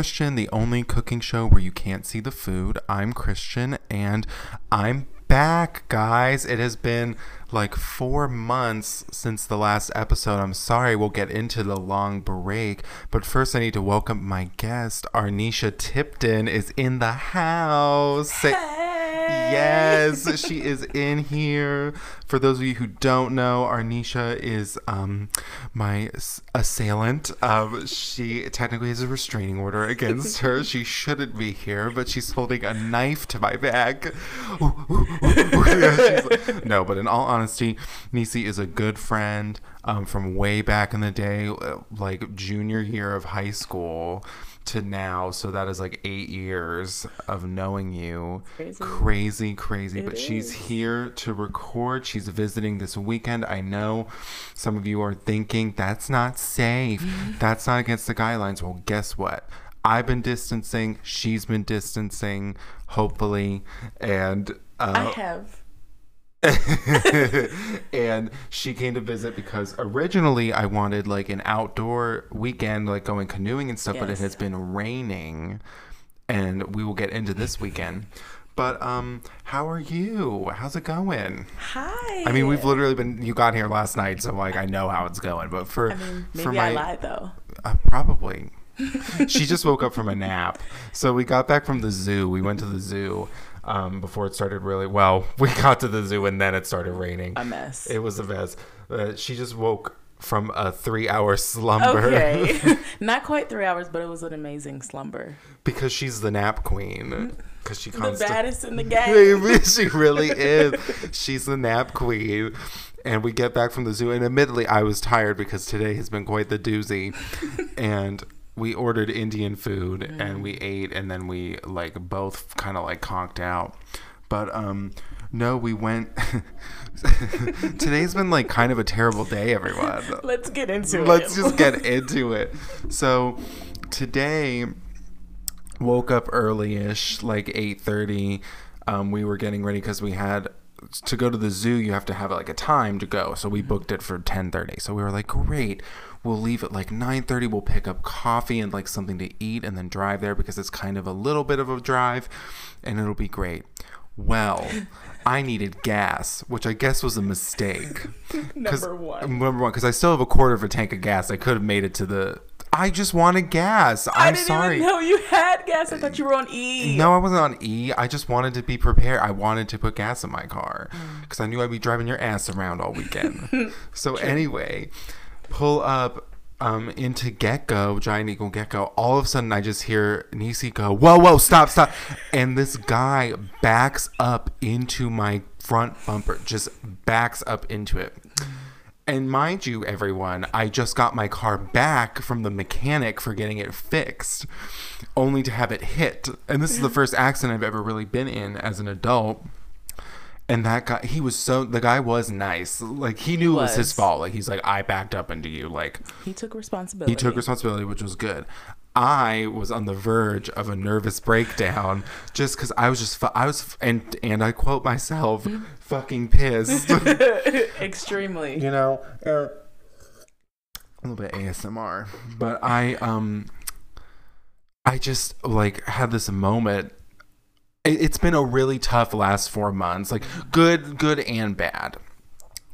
Christian, the only cooking show where you can't see the food. I'm Christian and I'm back, guys. It has been like four months since the last episode. I'm sorry, we'll get into the long break. But first, I need to welcome my guest. Arnisha Tipton is in the house. Say- Yes, she is in here. For those of you who don't know, Arnisha is um, my assailant. Um, she technically has a restraining order against her. She shouldn't be here, but she's holding a knife to my back. Yeah, she's like- no, but in all honesty, Nisi is a good friend um, from way back in the day, uh, like junior year of high school to now. So that is like eight years of knowing you. Crazy. Crazy, crazy. But she's here to record. She's visiting this weekend. I know some of you are thinking that's not safe. that's not against the guidelines. Well, guess what? I've been distancing. She's been distancing, hopefully. And uh, I have. and she came to visit because originally I wanted like an outdoor weekend, like going canoeing and stuff, but it has been raining, and we will get into this weekend. But um, how are you? How's it going? Hi. I mean, we've literally been. You got here last night, so like I know how it's going. But for I mean, maybe for I my lied though. uh, probably. she just woke up from a nap. So we got back from the zoo. We went to the zoo um, before it started really well. We got to the zoo and then it started raining. A mess. It was a mess. Uh, she just woke from a three-hour slumber Okay. Not quite three hours, but it was an amazing slumber. because she's the nap queen. Because she comes. The baddest in the game. She really is. She's the nap queen. And we get back from the zoo, and admittedly, I was tired because today has been quite the doozy. and we ordered Indian food, and we ate, and then we like both kind of like conked out. But um, no, we went. Today's been like kind of a terrible day, everyone. Let's get into it. Let's just get into it. So today woke up early-ish, like 8:30. Um, we were getting ready because we had to go to the zoo. You have to have like a time to go, so we booked it for 10:30. So we were like, great. We'll leave at like 9:30. We'll pick up coffee and like something to eat, and then drive there because it's kind of a little bit of a drive, and it'll be great. Well, I needed gas, which I guess was a mistake. Number one. Number one, because I still have a quarter of a tank of gas. I could have made it to the. I just wanted gas. I'm I didn't sorry. even know you had gas. I thought you were on E. No, I wasn't on E. I just wanted to be prepared. I wanted to put gas in my car Mm. because I knew I'd be driving your ass around all weekend. so anyway, pull up um, into GetGo, Giant Eagle GetGo. All of a sudden, I just hear Nisi go, "Whoa, whoa, stop, stop!" And this guy backs up into my front bumper, just backs up into it. And mind you, everyone, I just got my car back from the mechanic for getting it fixed, only to have it hit. And this is the first accident I've ever really been in as an adult. And that guy, he was so, the guy was nice. Like, he knew it was his fault. Like, he's like, I backed up into you. Like, He took responsibility. he took responsibility, which was good. I was on the verge of a nervous breakdown just because I was just, fu- I was, and, and I quote myself, fucking pissed. Extremely. you know uh, a little bit asmr but i um i just like had this moment it's been a really tough last four months like good good and bad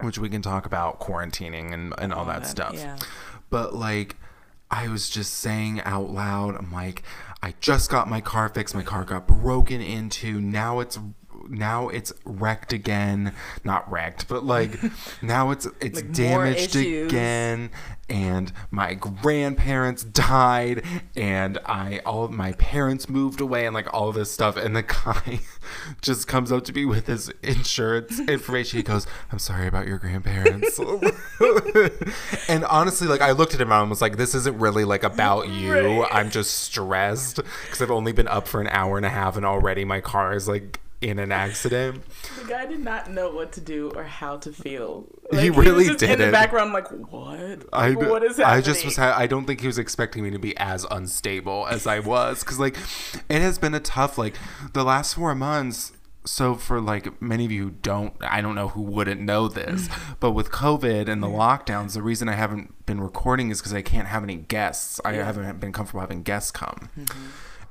which we can talk about quarantining and, and all that stuff Yeah. but like I was just saying out loud, I'm like, I just got my car fixed. My car got broken into. Now it's now it's wrecked again. Not wrecked, but like now it's it's Like, damaged again. And my grandparents died, and I all my parents moved away, and like all this stuff. And the guy just comes up to me with his insurance information. He goes, "I'm sorry about your grandparents." and honestly, like I looked at him and I was like, "This isn't really like about you. Right. I'm just stressed because I've only been up for an hour and a half, and already my car is like in an accident." The guy did not know what to do or how to feel. He was really just In didn't. In the background, like, what? I, what is happening? I just was. Ha- I don't think he was expecting me to be as unstable as I was, because like, it has been a tough like the last four months so for like many of you who don't I don't know who wouldn't know this, but with COVID and the lockdowns, the reason I haven't been recording is because I can't have any guests. I Yeah. haven't been comfortable having guests come. Mm-hmm.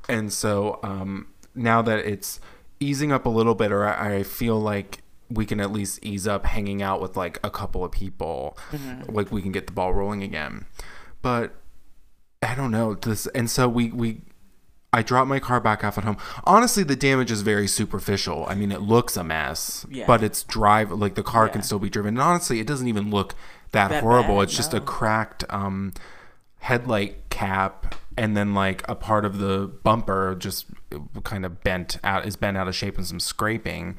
And so um, now that it's easing up a little bit, or I, feel like we can at least ease up hanging out with like a couple of people, Mm-hmm. like we can get the ball rolling again. But I don't know this, and so we we. I dropped my car back off at home. Honestly, the damage is very superficial. I mean, it looks a mess, Yeah. but it's drive like the car can still be driven. And honestly, it doesn't even look that, That horrible. bad, it's just a cracked um, headlight cap, and then like a part of the bumper just kind of bent out is bent out of shape and some scraping.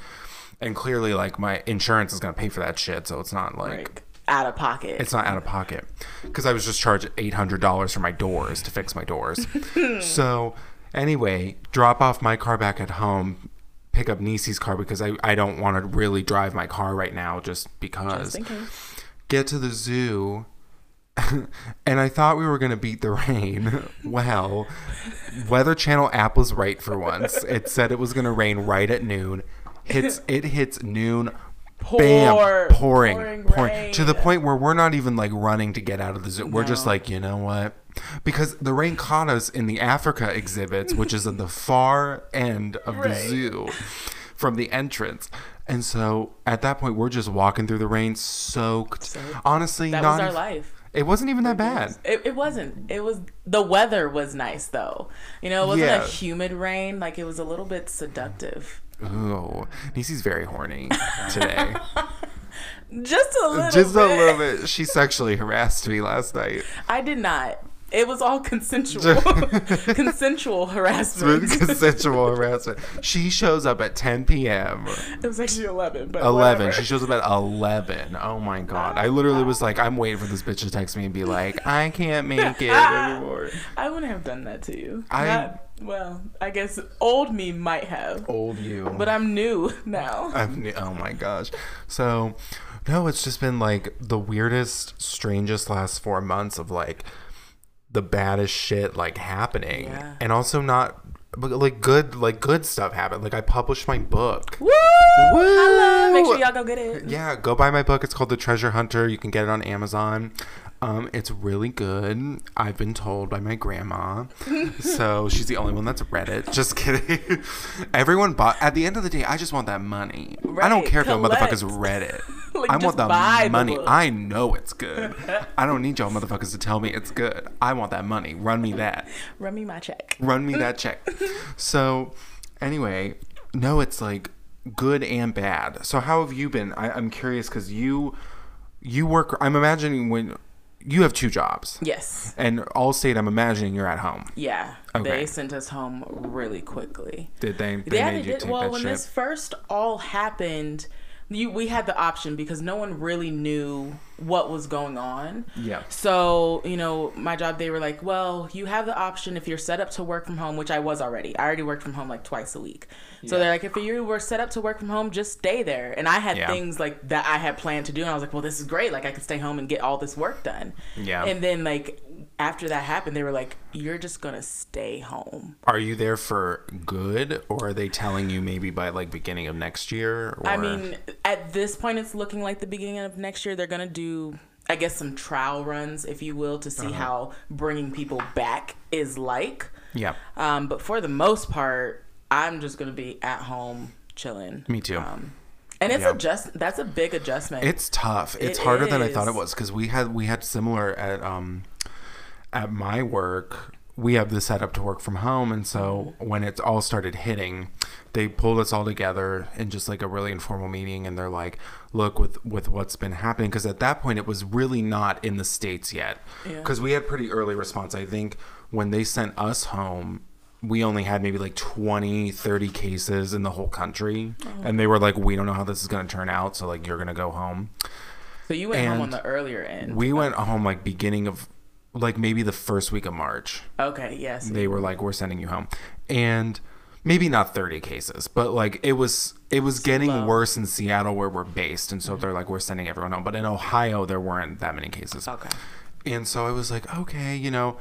And clearly, like my insurance is gonna pay for that shit, so it's not like Like out of pocket. it's not out of pocket because I was just charged eight hundred dollars for my doors to fix my doors. so anyway, drop off my car back at home, pick up Nisi's car because I, I don't want to really drive my car right now just because. Just. Get to the zoo. and I thought we were going to beat the rain. Well, Weather Channel app was right for once. It said it was going to rain right at noon. Hits it hits noon bam, pouring, pouring pouring, to the point where we're not even like running to get out of the zoo. We're just like, you know what? Because the rain caught us in the Africa exhibits, which is at the far end of the zoo from the entrance. And so at that point, we're just walking through the rain, soaked. Soaked. Honestly, That not was our life. It wasn't even that bad. It, it wasn't. It was the weather was nice though. You know, it wasn't Yeah. a humid rain. Like it was a little bit seductive. Ooh, Nisi's very horny today. Just a little. Just a little bit. She sexually harassed me last night. I did not. It was all consensual. consensual harassment. consensual harassment. She shows up at 10 p.m. it was actually eleven, but 11. whatever. She shows up at 11. Oh my god. I literally was like, I'm waiting for this bitch to text me and be like, I can't make it anymore. I wouldn't have done that to you. I- Not- well, I guess old me might have, Old you. but I'm new now. I'm, new. oh my gosh. So, no, it's just been like the weirdest, strangest last four months of like the baddest shit like happening, Yeah. and also not but like good like good stuff happened. Like I published my book. Woo! Holla! Make sure y'all go get it. Yeah, go buy my book. It's called The Treasure Hunter. You can get it on Amazon. Um, it's really good. I've been told by my grandma. so she's the only one that's read it. Just kidding. Everyone bought. At the end of the day, I just want that money. I don't Right, care if y'all collect. motherfuckers read it. Like, I want the the money. book. I know it's good. I don't need y'all motherfuckers to tell me it's good. I want that money. Run me that. Run me my check. Run me that check. So, anyway, no, it's like good and bad. So, how have you been? I, I'm curious because you you work. I'm imagining when you have two jobs, Yes. and Allstate. I'm imagining you're at home. Yeah. Okay. They sent us home really quickly. Did they? They Yeah, they did. Well, when shit. this first all happened, you we had the option because no one really knew what was going on. Yeah. So, you know, my job they were like, "Well, you have the option if you're set up to work from home, which I was already. I already worked from home like twice a week. So they're like, if you were set up to work from home, just stay there. And I had Yeah. things like that I had planned to do, and I was like, well, this is great. Like I could stay home and get all this work done. Yeah. And then like after that happened, they were like, you're just gonna stay home. Are you there for good, or are they telling you maybe by like beginning of next year? Or... I mean, at this point, it's looking like the beginning of next year. They're gonna do, I guess, some trial runs, if you will, to Uh-huh. see how bringing people back is like. yeah, Um, but for the most part, I'm just gonna be at home chilling. Me too. Um, and it's Yeah. adjust. That's a big adjustment. It's tough. It's It harder than I thought it was because we had we had similar at um at my work. We have the setup to work from home, and so when it all started hitting, they pulled us all together in just like a really informal meeting, and they're like, "Look, with with what's been happening," because at that point it was really not in the states yet, Yeah. because we had pretty early response. I think when they sent us home, we only had maybe like 20 30 cases in the whole country oh. and they were like we don't know how this is going to turn out so like you're going to go home so you went home on the earlier end. we went home like beginning of like maybe the first week of march okay. Yes. they were like we're sending you home and maybe not 30 cases but like it was it was getting Slow. worse in seattle where we're based and so they're like we're sending everyone home but in ohio there weren't that many cases Okay. and so I was like, okay, you know,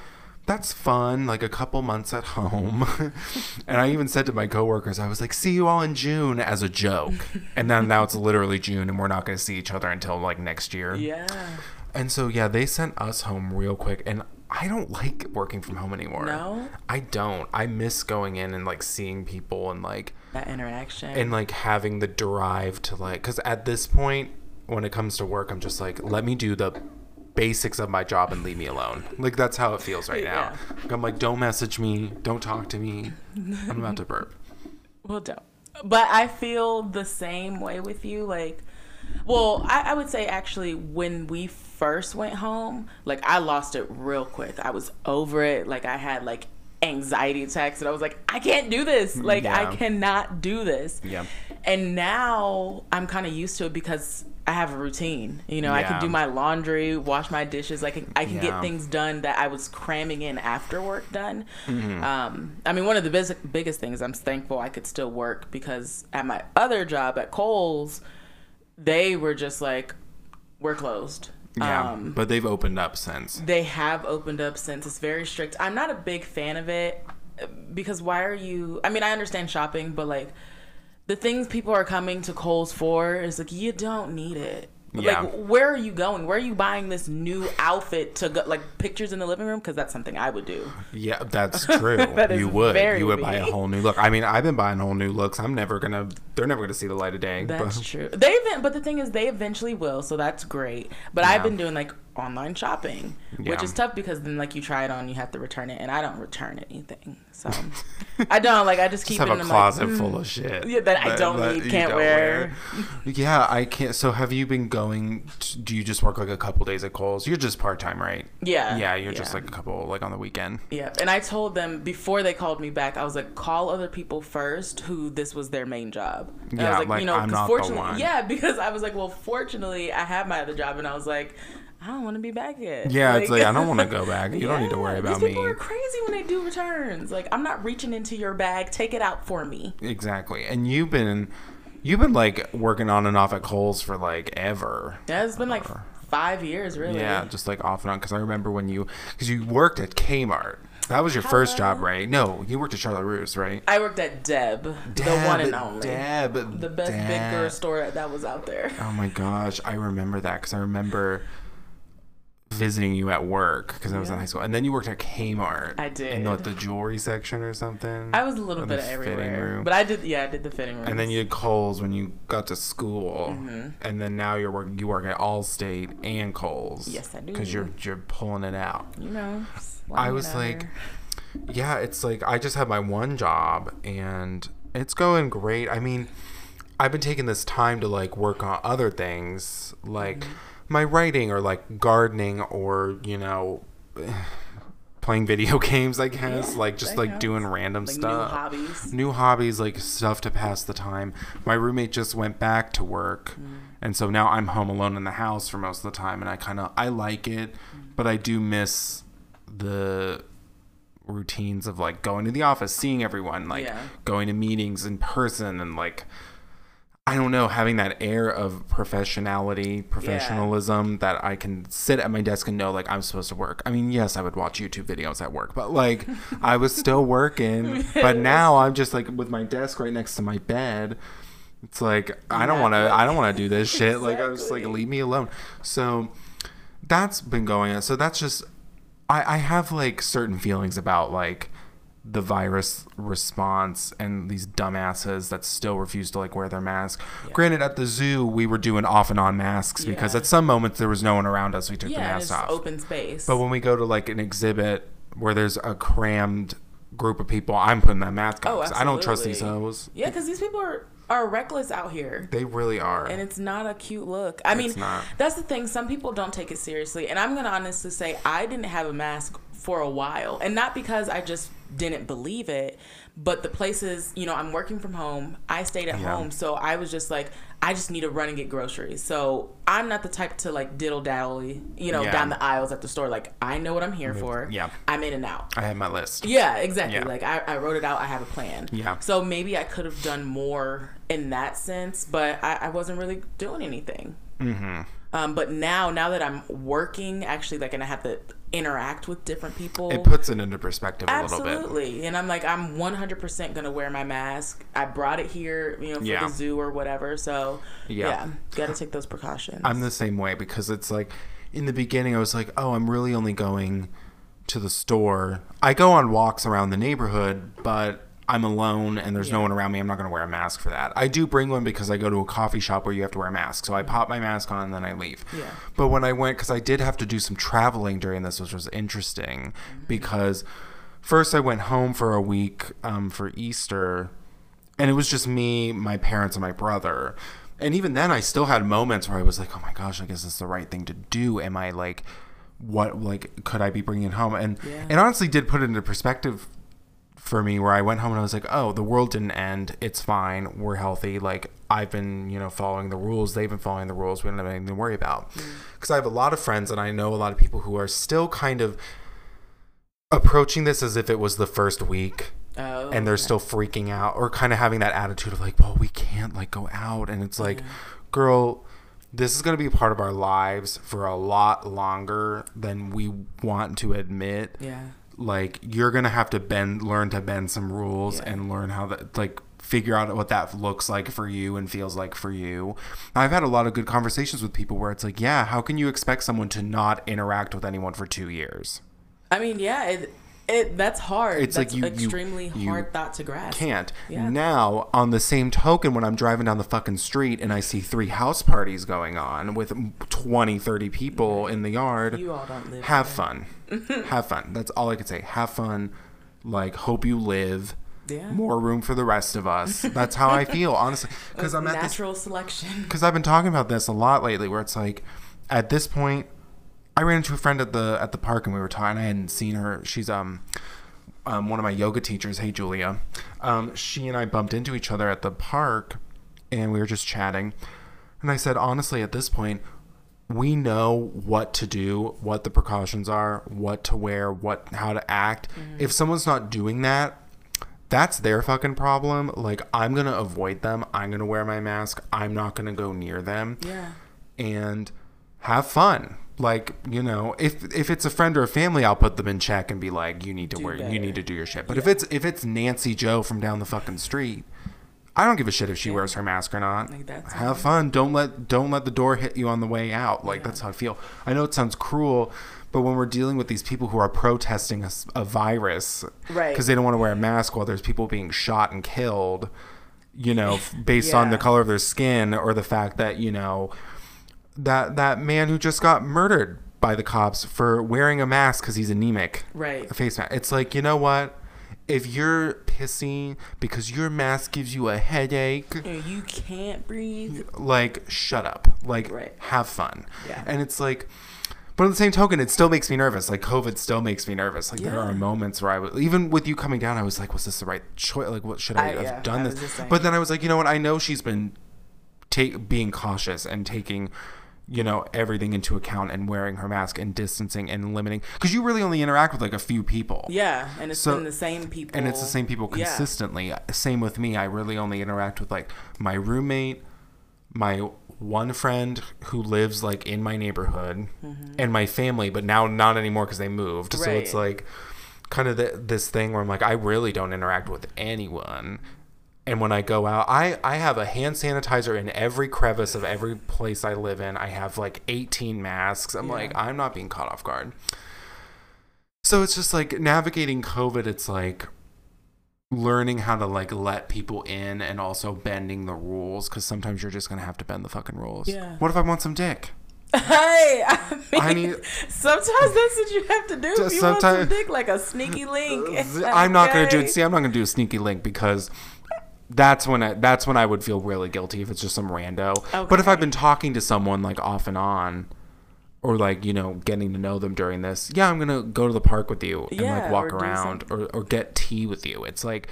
that's fun, like a couple months at home. and I even said to my coworkers, I was like, see you all in June as a joke. and then now it's literally June and we're not going to see each other until like next year. Yeah. And so, yeah, they sent us home real quick. And I don't like working from home anymore. No? I don't. I miss going in and like seeing people and like, That interaction. and like having the drive to like, because at this point, when it comes to work, I'm just like, let me do the basics of my job and leave me alone. Like that's how it feels right now. Yeah. Like, I'm like, don't message me, don't talk to me. I'm about to burp. Well, don't. But I feel the same way with you. Like, well, I, I would say actually when we first went home, like I lost it real quick. I was over it. Like I had like anxiety attacks, and I was like, I can't do this. Like Yeah. I cannot do this. Yeah. And now I'm kind of used to it because I have a routine. You know, I can do my laundry, wash my dishes. I can I can Yeah. get things done that I was cramming in after work done. Mm-hmm. Um, I mean, one of the bis- biggest things I'm thankful I could still work because at my other job at Kohl's, they were just like, we're closed. Yeah. Um, but they've opened up since. they have opened up since it's very strict. I'm not a big fan of it because why are you? I mean, I understand shopping, but like the things people are coming to Kohl's for is like you don't need it. Yeah. Like, where are you going? Where are you buying this new outfit to go? Like pictures in the living room because that's something I would do. Yeah, that's true. That is you would. You would buy a whole new look. I mean, I've been buying whole new looks. I'm never gonna. They're never gonna see the light of day. That's but- true. They even, but the thing is, they eventually will, so that's great. But I've been doing like online shopping, which is tough because then like you try it on, you have to return it, and I don't return anything, so I don't like. I just keep Just have it in a closet like, full mm, of shit. Yeah, that I don't need, can't don't wear. Yeah, I can't. So, have you been going? t- Do you just work like a couple days at Kohl's? You're just part time, right? Yeah, Yeah, you're just like a couple, like on the weekend. Yeah, and I told them before they called me back, I was like, call other people first who this was their main job. And I Yeah, was like, like, you know, I'm 'cause not the fortunately, yeah, because I was like, well, fortunately, I have my other job, and I was like, I don't want to be back yet. Yeah, it's like I don't want to go back. You don't need to worry about These me. people are crazy when they do returns. Like, I'm not reaching into your bag. Take it out for me. Exactly. And you've been, you've been like working on and off at Kohl's for like ever. Yeah, it's been like five years, really. Yeah, just like off and on. Because I remember when you, because you worked at Kmart. That was your first job, right? No, you worked at Charlotte Russe, right? I worked at Deb, the one and only. Deb, The best big girl store that was out there. Oh my gosh, I remember that because I remember visiting you at work because I was in high school, and then you worked at Kmart. I did in the, did. the jewelry section or something. I was a little bit the of fitting everywhere. room. But I did, yeah, I did the fitting room. and then you did Kohl's when you got to school, Mm-hmm. and then now you're working. you work at Allstate and Kohl's. Yes, I do. Because you're you're pulling it out. you know, I was like, yeah, it's like I just have my one job and it's going great. I mean, I've been taking this time to like work on other things like Mm-hmm. My writing or like gardening or, you know, playing video games, I guess, Yeah, like just like counts. doing random like new stuff. hobbies. New hobbies, like stuff to pass the time. My roommate just went back to work, Mm. and so now I'm home alone in the house for most of the time, and I kind of I like it, Mm. but I do miss the routines of like going to the office, seeing everyone, like Yeah. going to meetings in person, and like I don't know, having that air of professionality, professionalism that I can sit at my desk and know like I'm supposed to work. I mean, yes, I would watch YouTube videos at work, but like I was still working. But now I'm just like with my desk right next to my bed. It's like I don't want to. I don't want to do this shit. Like I was just like leave me alone. So that's been going on. So that's just I I have like certain feelings about like the virus response and these dumbasses that still refuse to like wear their mask. Granted, at the zoo we were doing off and on masks because at some moments there was no one around us. We took the Yeah, masks it's off. open space. But when we go to like an exhibit where there's a crammed group of people, I'm putting that mask on. Oh, I don't trust these hoes. yeah, because these people are are reckless out here. They really are. and it's not a cute look. I mean, not. that's the thing. Some people don't take it seriously, and I'm gonna honestly say I didn't have a mask for a while, and not because I just didn't believe it, but the places you know I'm working from home. I stayed at Yeah. home, so I was just like, I just need to run and get groceries. So I'm not the type to like diddle dally, you know, Yeah. down the aisles at the store. Like I know what I'm here for. yeah. I'm in and out. I have my list. Yeah, exactly. Yeah. Like I, I wrote it out. I have a plan. Yeah. So maybe I could have done more in that sense, but I, I wasn't really doing anything. Mm-hmm. Um, but now, now that I'm working, actually, like, and I have to interact with different people. It puts it into perspective a little bit. Absolutely. And I'm like, I'm 100% going to wear my mask. I brought it here, you know, for Yeah. the zoo or whatever. So, Yeah. yeah, got to take those precautions. I'm the same way because it's like in the beginning I was like, oh, I'm really only going to the store. I go on walks around the neighborhood, but I'm alone and there's no one around me. I'm not going to wear a mask for that. I do bring one because I go to a coffee shop where you have to wear a mask. So I pop my mask on and then I leave. Yeah. But when I went, because I did have to do some traveling during this, which was interesting because first I went home for a week um, for Easter and it was just me, my parents, and my brother. And even then, I still had moments where I was like, "Oh my gosh, I guess this is the right thing to do." Am I like, what like could I be bringing it home? And Yeah. it honestly did put it into perspective for me, where I went home and I was like, "Oh, the world didn't end. It's fine. We're healthy. Like I've been, you know, following the rules. They've been following the rules. We don't have anything to worry about." Mm. Because I have a lot of friends, and I know a lot of people who are still kind of approaching this as if it was the first week oh, and they're still freaking out or kind of having that attitude of like, well, we can't like go out. And it's like, girl, this is going to be part of our lives for a lot longer than we want to admit. yeah. Like, you're to have to bend, learn to bend some rules Yeah. and learn how that, like, figure out what that looks like for you and feels like for you. I've had a lot of good conversations with people where it's like, yeah, how can you expect someone to not interact with anyone for two years? I mean, yeah, it, it that's hard. It's like that's you- you- extremely you hard thought to grasp. can't. Yeah. Now, on the same token, when I'm driving down the fucking street and I see three house parties going on with 20, 30 people in the yard, You all don't live. have fun. Have fun. That's all I could say. Have fun. Like, hope you live. Yeah. More room for the rest of us. That's how I feel, honestly. Because I'm at this natural selection. because I've been talking about this a lot lately, where it's like, at this point, I ran into a friend at the at the park and we were talking. I hadn't seen her. She's um, um one of my yoga teachers. Hey Julia, um, she and I bumped into each other at the park, and we were just chatting. And I said, honestly, at this point, we know what to do, what the precautions are, what to wear, what how to act. Mm-hmm. If someone's not doing that, that's their fucking problem. Like I'm going to avoid them. I'm going to wear my mask. I'm not going to go near them Yeah. and have fun. Like, you know, if if it's a friend or a family, I'll put them in check and be like, you need to Do wear you need to do your shit. But if it's if it's Nancy Joe from down the fucking street, I don't give a shit if she wears her mask or not. Like, have fun. Don't let don't let the door hit you on the way out. Like that's how I feel. I know it sounds cruel, but when we're dealing with these people who are protesting a virus Right. because they don't want to wear a mask while there's people being shot and killed, you know, based on the color of their skin or the fact that, you know, that that man who just got murdered by the cops for wearing a mask because he's anemic, Right. a face mask. It's like you know what? If you're pissing because your mask gives you a headache, You, you can't breathe. like shut up. Like Right. have fun. Yeah. And it's like. But on the same token, it still makes me nervous. Like COVID still makes me nervous. Like there are moments where I was, even with you coming down, I was like, was this the right choice? Like, what should I, I- have yeah, done I this? But then I was like, you know what? I know she's been take being cautious and taking you know everything into account and wearing her mask and distancing and limiting because you really only interact with like a few people Yeah, and it's So- been the same people. and it's the same people Yeah. consistently same with me i really only interact with like my roommate my one friend who lives like in my neighborhood and my family but now not anymore because they moved so it's Mm-hmm. Like kind of the, this thing where i'm like i really don't interact with anyone and when I go out, I, I have a hand sanitizer in every crevice of every place I live in. I have like 18 masks. I'm Yeah. like, I'm not being caught off guard. So it's just like navigating COVID, it's like learning how to like let people in and also bending the rules because sometimes you're just going to have to bend the fucking rules. Yeah. What if I want some dick? Hey, I, mean, I need- sometimes that's what you have to do. If you want some dick, like a sneaky link. I'm not going to do it. See, I'm not going to do a sneaky link because that's when I, that's when I would feel really guilty if it's just some rando. But if I've been talking to someone like off and on, or like you know getting to know them during this, yeah, I'm gonna go to the park with you and Yeah, like walk or around or or get tea with you. It's like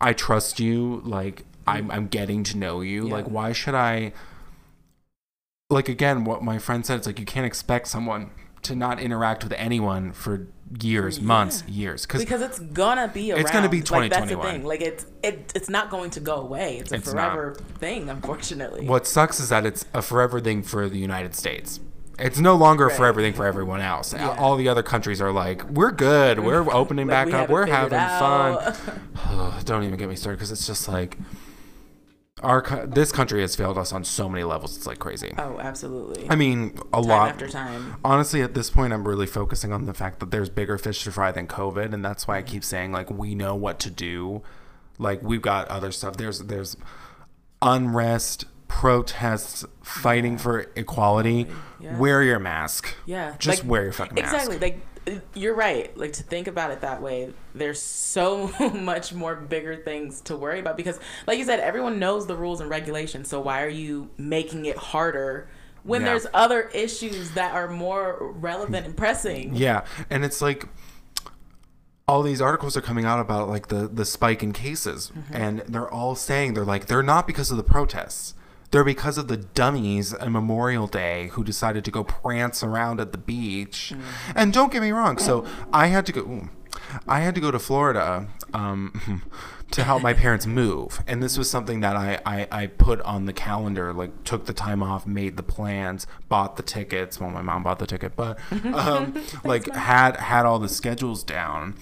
I trust you. Like I'm I'm getting to know you. Yeah. Like why should I? Like again, what my friend said, it's like you can't expect someone to not interact with anyone for years, months, years. because it's gonna be around. It's gonna be the 2021. thing. Like it's it, it's not going to go away. It's a It's not. forever thing, unfortunately. What sucks is that it's a forever thing for the United States. It's no longer a Right. forever thing for everyone else. Yeah. All the other countries are like, we're good. We're opening Like, back we up. We're having fun. Don't even get me started because it's just like our this country has failed us on so many levels. It's like crazy. oh, absolutely. I mean, a time lot. after time. Honestly, at this point, I'm really focusing on the fact that there's bigger fish to fry than COVID, and that's why I keep saying like we know what to do. Like we've got other stuff. There's there's unrest, protests, fighting for equality. Yeah. Wear your mask. Yeah, Just like- wear your fucking mask. Exactly. Like you're right. Like to think about it that way, there's so much more bigger things to worry about because, like you said, everyone knows the rules and regulations. So why are you making it harder when Yeah. there's other issues that are more relevant and pressing? Yeah, and it's like all these articles are coming out about like the the spike in cases, Mm-hmm. and they're all saying they're like they're not because of the protests. They're because of the dummies at Memorial Day who decided to go prance around at the beach. Mm-hmm. And don't get me wrong. So I had to go. ooh, I had to go to Florida um, to help my parents move, and this was something that I, I, I put on the calendar. Like took the time off, made the plans, bought the tickets. Well, my mom bought the ticket, but um, like had had all the schedules down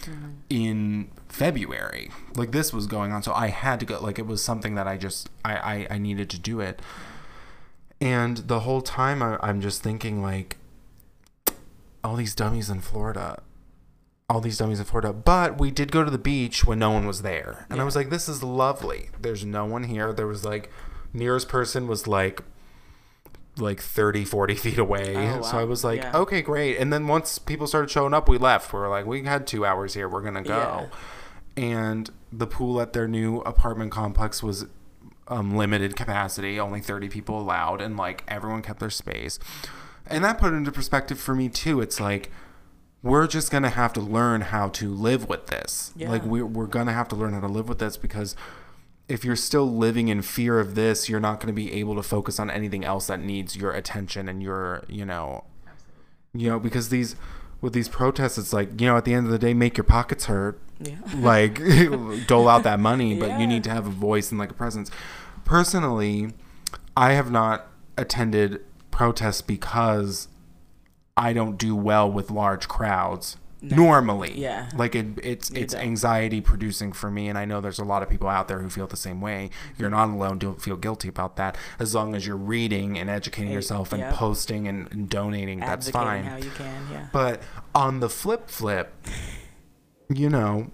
in February. Like this was going on, so I had to go. Like it was something that I just I I, I needed to do it. And the whole time I, I'm just thinking like all these dummies in Florida all these dummies in Florida. But we did go to the beach when no one was there. And I was like, this is lovely. There's no one here. There was like, nearest person was like, like 30, 40 feet away. Oh, So. I was like, Yeah. okay, great. And then once people started showing up, we left. We were like, we had two hours here. We're going to go. And the pool at their new apartment complex was um, limited capacity, only 30 people allowed. And like everyone kept their space. And that put it into perspective for me too. It's like, we're just gonna have to learn how to live with this. Yeah. Like we're we're gonna have to learn how to live with this because if you're still living in fear of this, you're not gonna be able to focus on anything else that needs your attention and your you know, you know because these with these protests, it's like you know at the end of the day, make your pockets hurt Yeah. like dole out that money, but Yeah. you need to have a voice and like a presence. Personally, I have not attended protests because I don't do well with large crowds normally. Yeah. Like it, it's it's don't. anxiety producing for me, and I know there's a lot of people out there who feel the same way. You're mm-hmm. not alone. Don't feel guilty about that. As long as you're reading and educating yourself and yep. posting and, and donating, that's Advocating fine. how you can. Yeah. But on the flip flip, you know,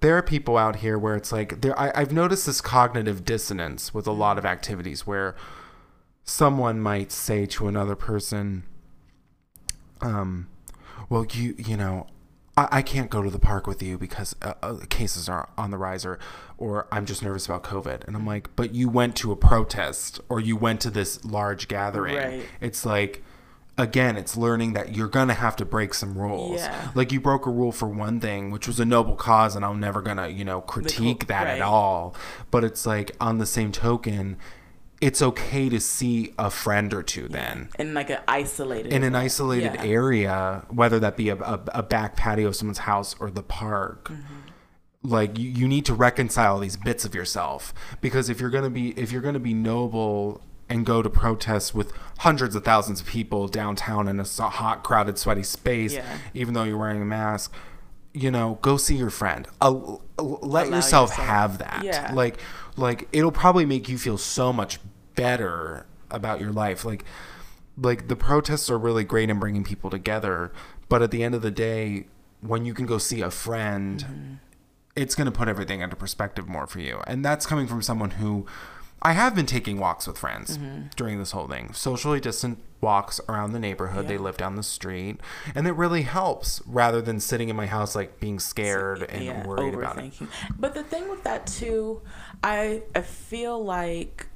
there are people out here where it's like there I, I've noticed this cognitive dissonance with a mm. lot of activities where someone might say to another person, um, well you you know, I, I can't go to the park with you because uh, uh, cases are on the rise or, or I'm just nervous about COVID. And I'm like, but you went to a protest or you went to this large gathering. Right. It's like, again, it's learning that you're going to have to break some rules. Yeah. Like you broke a rule for one thing, which was a noble cause, and I'm never going to, you know, critique that at all. But it's like, on the same token, it's okay to see a friend or two then in like an isolated. in an isolated Yeah. area, whether that be a, a, a back patio of someone's house or the park, Mm-hmm. like you, you need to reconcile these bits of yourself because if you're gonna be if you're gonna be noble and go to protests with hundreds of thousands of people downtown in a hot, crowded, sweaty space, Yeah. even though you're wearing a mask. You know, go see your friend. Uh, let yourself, yourself- have that. Yeah. Like, like it'll probably make you feel so much better about your life. Like, like the protests are really great in bringing people together but at the end of the day when you can go see a friend mm-hmm. it's going to put everything into perspective more for you. And that's coming from someone who i have been taking walks with friends mm-hmm. during this whole thing. Socially distant walks around the neighborhood they live down the street and it really helps rather than sitting in my house like being scared and yeah, worried about it. But the thing with that too, I I feel like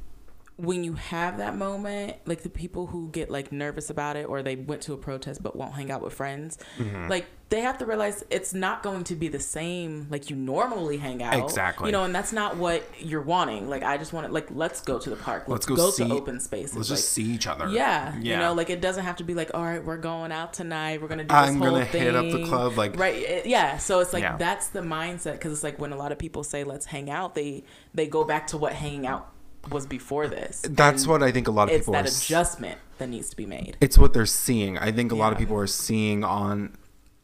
when you have that moment, like the people who get like nervous about it or they went to a protest but won't hang out with friends, Mm-hmm. like they have to realize it's not going to be the same like you normally hang out. Exactly. You know, and that's not what you're wanting. Like I just want to like let's go to the park. Let's, Let's go go, see- to open spaces. Let's like, just see each other. yeah, Yeah. you know, like it doesn't have to be like, all right, we're going out tonight. We're gonna do this I'm whole gonna thing. hit up the club, like- right, it- yeah. So it's like Yeah. that's the mindset because it's like when a lot of people say let's hang out, they they go back to what hanging out was before this. That's And what I think a lot of people. it's that are. s- adjustment that needs to be made. it's what they're seeing. I think a lot of people are seeing on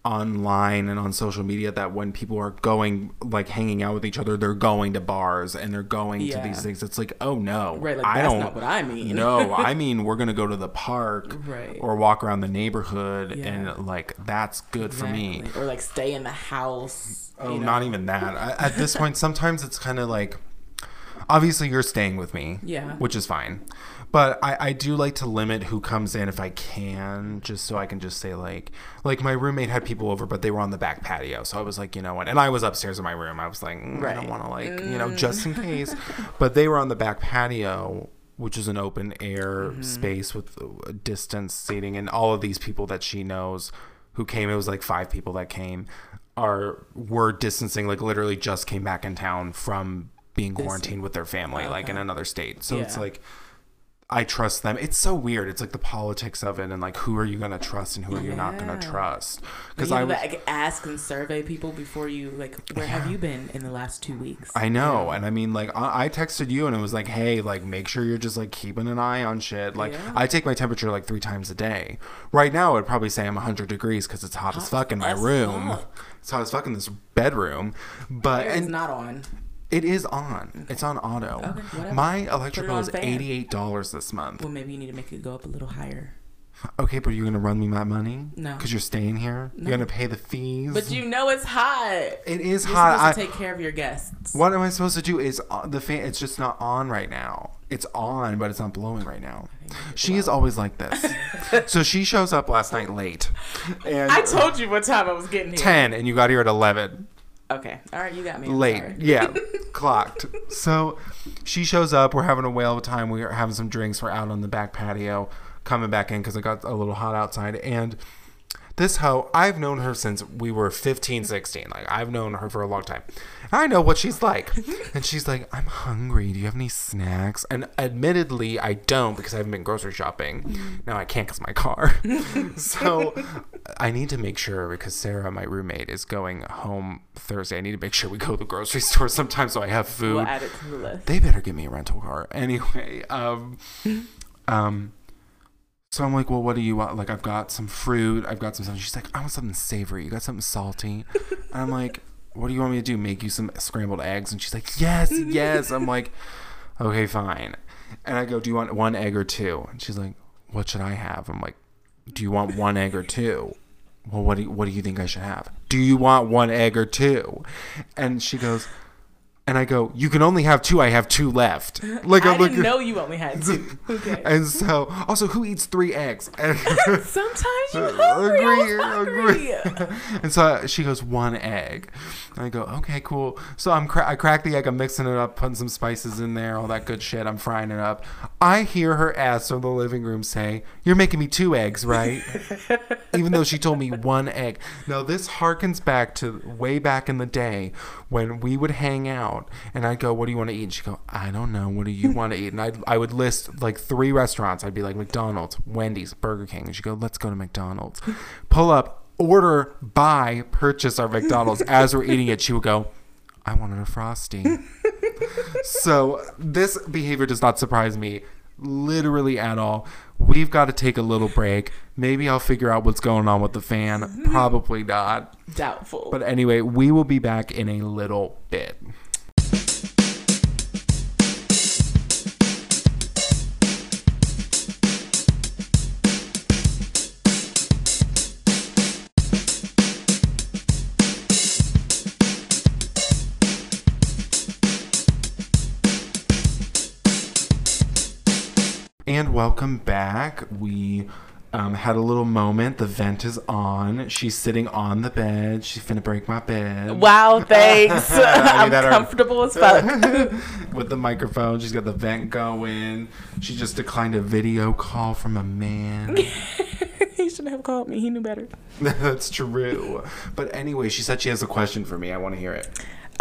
online and on social media that when people are going like hanging out with each other, they're going to bars and they're going to these things. It's like, oh no, Right, like, I that's don't. not what I mean. no, I mean we're gonna go to the park Right. or walk around the neighborhood, Yeah. and like that's good for me. Or like stay in the house. Oh, you know? not even that. I, at this point, sometimes it's kind of like, obviously you're staying with me, Yeah. which is fine. But I, I do like to limit who comes in if I can, just so I can just say like, like my roommate had people over, but they were on the back patio, so I was like, you know what? And I was upstairs in my room. I was like, mm, I don't want to like, you know, just in case. but they were on the back patio. Which is an open air Mm-hmm. space with uh, distance seating, and all of these people that she knows who came, it was like five people that came, are were distancing, like literally just came back in town from being quarantined with their family, like in another state. So it's like I trust them. It's so weird. It's like the politics of it, and like who are you gonna trust and who are you not gonna trust? Because I was, like, ask and survey people before you like. Where have you been in the last two weeks? I know, and I mean, like, I I texted you, and it was like, "Hey, like, make sure you're just like keeping an eye on shit." Like, Yeah. I take my temperature like three times a day. Right now, I'd probably say I'm 100 degrees because it's hot as fuck in my room. fuck. It's hot as fuck in this bedroom, but It's and not on. It is on. It's on auto. whatever. my electric Put it bill is fan. 88 dollars this month. Well, maybe you need to make it go up a little higher. Okay, but you're gonna run me that money? No. because you're staying here. No. You're gonna pay the fees. But you know it's hot. it is You're hot. supposed to I- take care of your guests. What am I supposed to do? Is uh, the fan? It's just not on right now. It's on, but it's not blowing right now. She is always like this. so she shows up last night late, and I told you what time I was getting here. ten, and you got here at eleven. Okay. All right, you got me. I'm late. sorry. Yeah, clocked. So she shows up. We're having a whale of a time. We're having some drinks. We're out on the back patio, coming back in because it got a little hot outside. And this hoe, I've known her since we were 15, 16. Like, I've known her for a long time. I know what she's like. and she's like, I'm hungry. Do you have any snacks? And admittedly, I don't because I haven't been grocery shopping. Now I can't because my car. so I need to make sure because Sarah, my roommate, is going home Thursday. I need to make sure we go to the grocery store sometime so I have food We'll add it to the list. they better give me a rental car anyway um um so i'm like well what do you want? Like i've got some fruit i've got some she's like i want something savory you got something salty. I'm like what do you want me to do make you some scrambled eggs? And she's like yes yes. I'm like okay fine. And i go do you want one egg or two? And she's like what should i have? I'm like do you want one egg or two? Well what do you, what do you think i should have? Do you want one egg or two? And she goes and I go, you can only have two. I have two left. Like I I'm like, didn't know you only had two. Okay. and so also, who eats three eggs? Sometimes you're hungry. I Agree, hungry. agree. and so uh, she goes one egg. And I go, okay, cool. So I'm cra- I crack the egg. I'm mixing it up, putting some spices in there, all that good shit. I'm frying it up. I hear her ass from the living room say, "You're making me two eggs, right?" Even though she told me one egg. Now this harkens back to way back in the day when we would hang out, and I'd go, "What do you want to eat?" And she'd go, "I don't know. What do you want to eat?" And I I would list like three restaurants. I'd be like McDonald's, Wendy's, Burger King, and she'd go, "Let's go to McDonald's." Pull up, order, buy, purchase our McDonald's. As we're eating it, she would go, "I wanted a frosty." so this behavior does not surprise me literally at all. We've got to take a little break. Maybe I'll figure out what's going on with the fan. Probably not. Doubtful. But anyway, we will be back in a little bit. Welcome back. We um, had a little moment. The vent is on. She's sitting on the bed. She's finna break my bed. Wow, thanks. I'm comfortable as fuck. With the microphone, she's got the vent going. She just declined a video call from a man. he shouldn't have called me. He knew better. That's true. But anyway, she said she has a question for me. I want to hear it.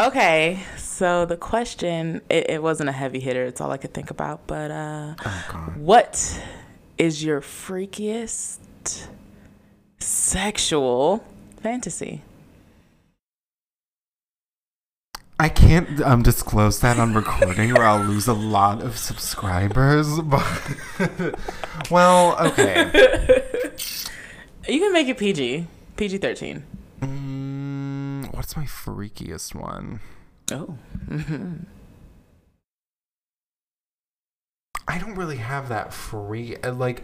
Okay, so the question it, it wasn't a heavy hitter. It's all I could think about. But uh, Oh what is your freakiest sexual fantasy? I can't um, disclose that on recording or I'll lose a lot of subscribers. But well, okay. You can make it PG, PG thirteen. Mm, what's my freakiest one? Oh, I don't really have that free. uh, Like,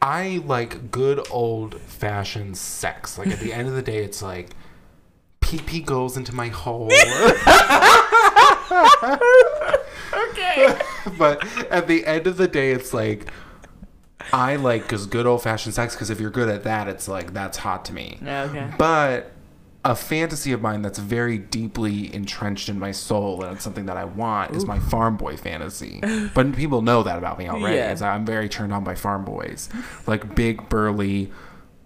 I like good old fashioned sex. Like at the end of the day, it's like pee pee goes into my hole. okay. but at the end of the day, it's like I like because good old fashioned sex. Because if you're good at that, it's like that's hot to me. Okay. But a fantasy of mine that's very deeply entrenched in my soul and it's something that I want is my farm boy fantasy. but people know that about me already. Yeah. I'm very turned on by farm boys, like big burly,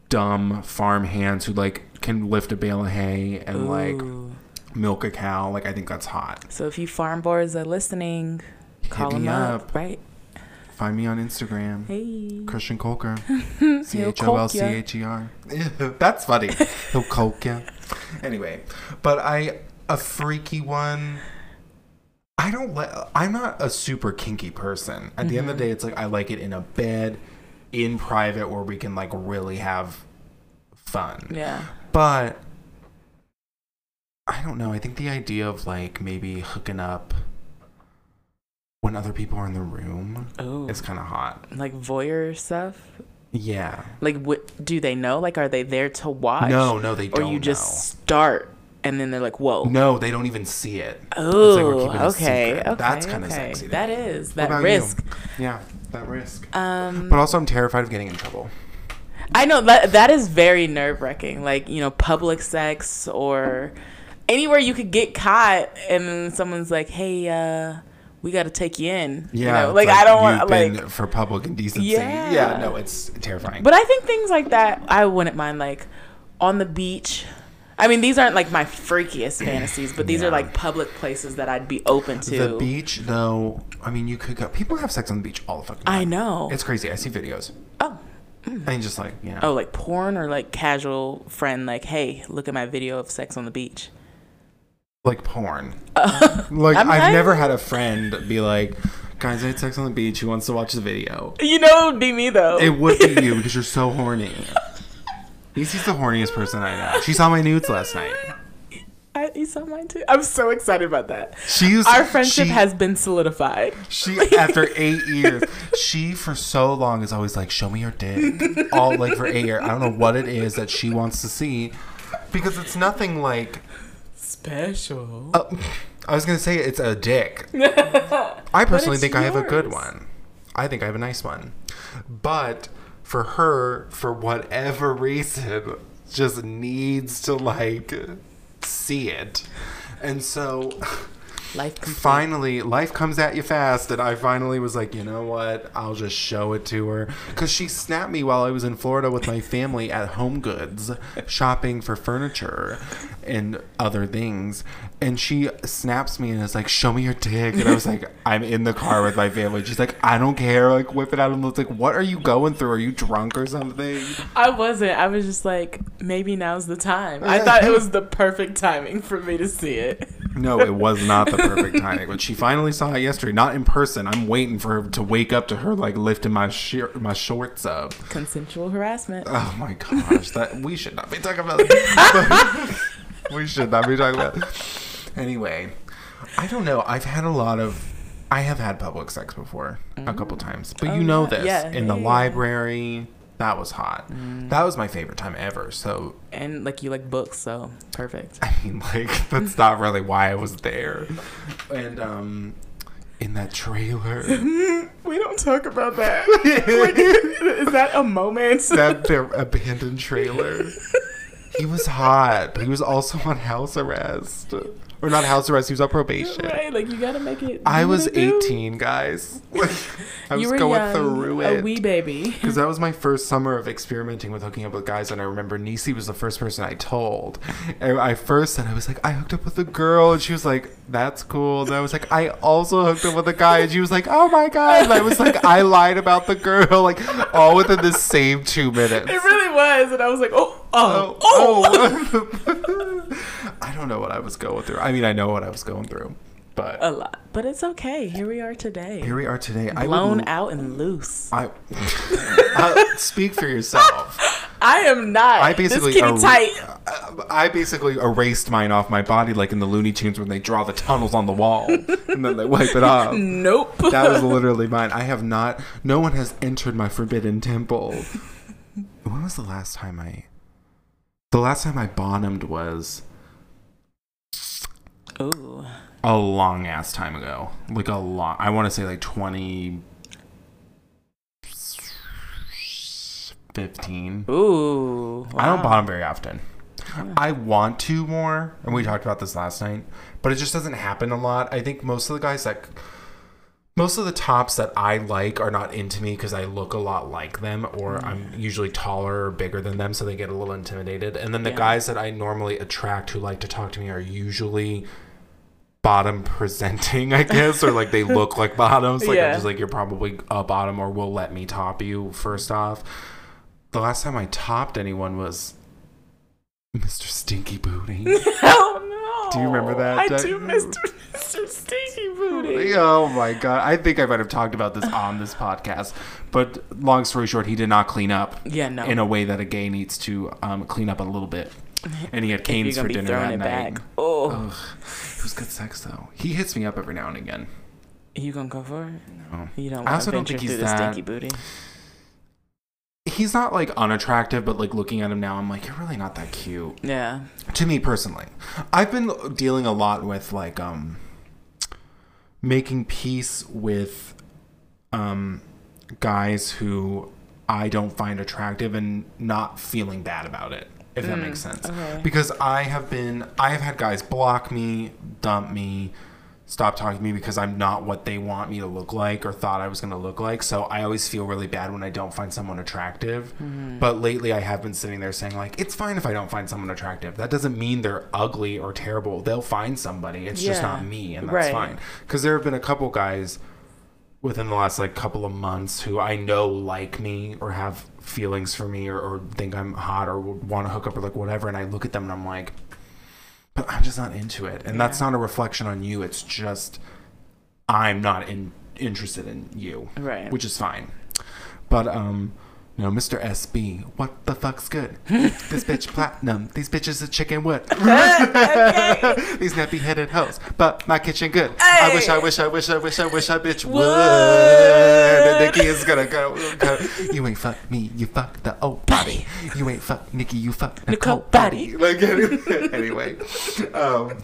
dumb farm hands who like can lift a bale of hay and like milk a cow. Like I think that's hot. So if you farm boys are listening, call me them up. up. Right. Find me on Instagram. Hey. Christian Colker. C H O L C. H E R. That's funny. He'll coke ya. Anyway, but I a freaky one. I don't like, I'm not a super kinky person. At the end Mm-hmm. of the day, it's like I like it in a bed, in private, where we can like really have fun. Yeah. But I don't know. I think the idea of like maybe hooking up when other people are in the room Oh. is kind of hot. Like voyeur stuff. Yeah. Like, what do they know? Like, are they there to watch? No, no, they don't. Or you just start and then they're like, "Whoa." No, they don't even see it. Oh, like we're keeping a okay, okay. That's kinda okay. sexy That me. is that risk. You? Yeah, that risk. Um, But also, I'm terrified of getting in trouble. I know that that is very nerve wracking. Like you know, public sex or anywhere you could get caught, and then someone's like, "Hey, uh, we got to take you in." Yeah, you know? it's like, I don't want like. for public indecency. Yeah. yeah, no, it's terrifying. But I think things like that, I wouldn't mind. Like on the beach. I mean, these aren't like my freakiest fantasies, but these Yeah. are like public places that I'd be open to. the beach, though, I mean, you could go. People have sex on the beach all the fucking time. I know. It's crazy. I see videos. oh, mm. And just like, you know. oh, like porn or like casual friend. Like, hey, look at my video of sex on the beach. Like porn. like I'm- I've I'm- never had a friend be like, "Guys, I had sex on the beach. Who wants to watch the video?" You know, it would be me though. It would be you because you're so horny. He's the horniest person I know. She saw my nudes last night. I, you saw mine too. I'm so excited about that. She's Our friendship she- has been solidified. She after eight years, she for so long is always like, "Show me your dick." All like for eight years. I don't know what it is that she wants to see, because it's nothing like. Special. Uh, I was gonna say it's a dick. I personally it's think I have a good one. I think I have a nice one, but for her, for whatever reason, just needs to like see it, and so. Life complete. finally life comes at you fast and i finally was like you know what i'll just show it to her because she snapped me while i was in florida with my family at home goods shopping for furniture and other things and she snaps me and is like show me your dick and i was like i'm in the car with my family she's like i don't care like whip it out and it's like what are you going through are you drunk or something I wasn't. I was just like, maybe now's the time. I thought it was the perfect timing for me to see it. no it was not the perfect timing but she finally saw it yesterday not in person i'm waiting for her to wake up to her like lifting my shir- my shorts up Consensual harassment. Oh my gosh, that we should not be talking about that. we should not be talking about. Anyway, I don't know. I've had a lot of. I have had public sex before a couple times, but Oh, you know yeah. this Yeah, in the yeah. library. That was hot. That was my favorite time ever. So And like you like books, so perfect. I mean, like that's not really why I was there. And um, in that trailer. We don't talk about that. like, is that a moment? that their abandoned trailer. He was hot, but he was also on house arrest. Or not house arrest, he was on probation. right, like you gotta make it. I was gotta do- 18, guys. I was going young, through a wee baby. Because that was my first summer of experimenting with hooking up with guys, and I remember Nisi was the first person I told. And I first said, I was like, I hooked up with a girl, and she was like, that's cool. And I was like, I also hooked up with a guy, and she was like, oh my god. And I was like, I lied about the girl, like, all within the same two minutes. It really was, and I was like, oh, oh, Oh, oh. oh. I don't know what I was going through. I mean, I know what I was going through, but a lot, but it's okay. Here we are today, here we are today. I blown would, out and loose. I uh, speak for yourself. I am not. I basically er- tight. I basically erased mine off my body, like in the Looney Tunes when they draw the tunnels on the wall and then they wipe it off. Nope. That was literally mine. I have not. No one has entered my forbidden temple. When was the last time I? The last time I bottomed was Ooh. a long ass time ago. Like a long. I want to say like twenty. 15. Ooh. I don't bottom very often. I want to more, and we talked about this last night, but it just doesn't happen a lot. I think most of the guys that most of the tops that I like are not into me because I look a lot like them, or mm. I'm usually taller or bigger than them, so they get a little intimidated. And then the Yeah. guys that I normally attract who like to talk to me are usually bottom presenting, I guess, or like they look like bottoms. Like Yeah. I'm just like you're probably a bottom, or will let me top you first off. The last time I topped anyone was Mr. Stinky Booty. Oh Do you remember that, I do, Mr. Mr. Stinky Booty. Oh my god. I think I might have talked about this on this podcast. But long story short, he did not clean up Yeah, no. in a way that a gay needs to um, clean up a little bit. And he had Cane's for dinner that night. back. Oh, Ugh. It was good sex though. He hits me up every now and again. you gonna go for it? No. You don't I want also to don't think he's the that- stinky booty. He's not like unattractive, but like looking at him now, I'm like, you're really not that cute. Yeah. to me personally i've been dealing a lot with like um making peace with um guys who i don't find attractive and not feeling bad about it if that makes sense okay. because i have been i have had guys block me dump me stop talking to me because i'm not what they want me to look like or thought i was going to look like. So i always feel really bad when i don't find someone attractive. Mm-hmm. but lately i have been sitting there saying like it's fine if i don't find someone attractive. That doesn't mean they're ugly or terrible. They'll find somebody. It's just not me and that's Right. fine. Because there have been a couple guys within the last like couple of months who I know like me or have feelings for me or, or think I'm hot or want to hook up or like whatever, and I look at them and I'm like, but I'm just not into it, and that's not a reflection on you. It's just I'm not in interested in you, Right. Which is fine, but um. Know, Mr. SB, what the fuck's good? this bitch platinum. These bitches are chicken wood. These nappy headed hoes. But my kitchen good. I wish, I wish, I wish, I wish, I wish I bitch would. And Nikki is gonna go, go. You ain't fuck me, you fuck the old body. You ain't fuck Nikki, you fuck Nicole, Nicole body. Like anyway, anyway. Um,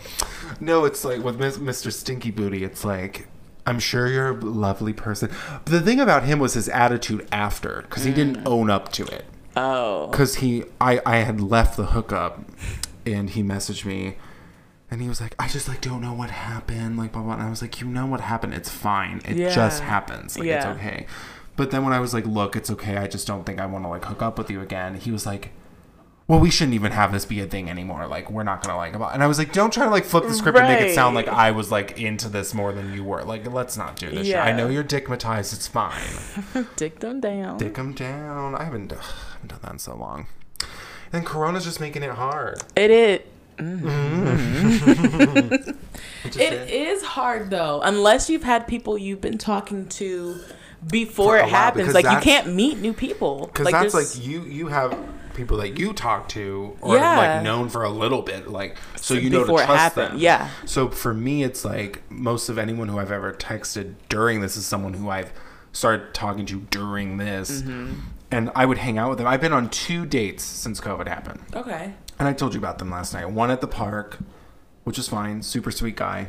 no, it's like with Mr. Stinky Booty. It's like I'm sure you're a lovely person. But the thing about him was his attitude after, because he didn't own up to it Oh. because he I I had left the hookup and he messaged me and he was like I just like don't know what happened like blah blah and I was like you know what happened it's fine it Yeah. just happens like it's Yeah. okay but then when I was like look it's okay I just don't think I want to like hook up with you again he was like well we shouldn't even have this be a thing anymore like we're not gonna like about and I was like don't try to like flip the script and make it sound like I was like into this more than you were like let's not do this shit. I know you're dickmatized it's fine Dick them down. dick them down. I haven't, ugh, I haven't done that in so long. And Corona's just making it hard. It is. Is mm-hmm. It is hard though, unless you've had people you've been talking to before it happens. Like you can't meet new people. Because like that's like you you have people that you talk to or Yeah. like known for a little bit, like so you know to Before trust happened, them. yeah. So for me, it's like most of anyone who I've ever texted during this is someone who I've started talking to during this, Mm-hmm. and I would hang out with them. I've been on two dates since COVID happened. Okay. And I told you about them last night. One at the park, which was fine, super sweet guy.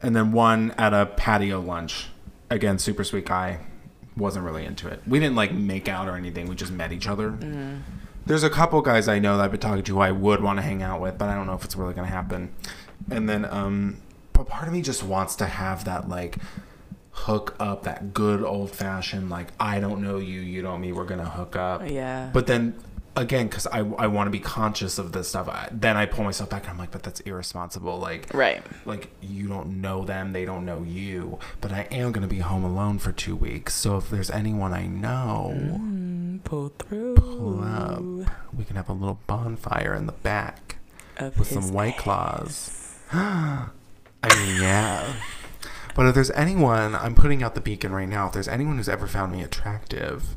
And then one at a patio lunch. Again, super sweet guy. Wasn't really into it. We didn't like make out or anything. We just met each other. There's a couple guys I know that I've been talking to who I would want to hang out with, but I don't know if it's really gonna happen. And then, um, but part of me just wants to have that like hook up, that good old fashioned like I don't know you, you don't me, we're gonna hook up. Yeah. But then again, because I I want to be conscious of this stuff, I, then I pull myself back and I'm like, but that's irresponsible. Like Right. like you don't know them, they don't know you. But I am gonna be home alone for two weeks, so if there's anyone I know, Mm, pull through. pull up. We can have a little bonfire in the back Of with some white claws. I mean, yeah. But if there's anyone, I'm putting out the beacon right now. If there's anyone who's ever found me attractive,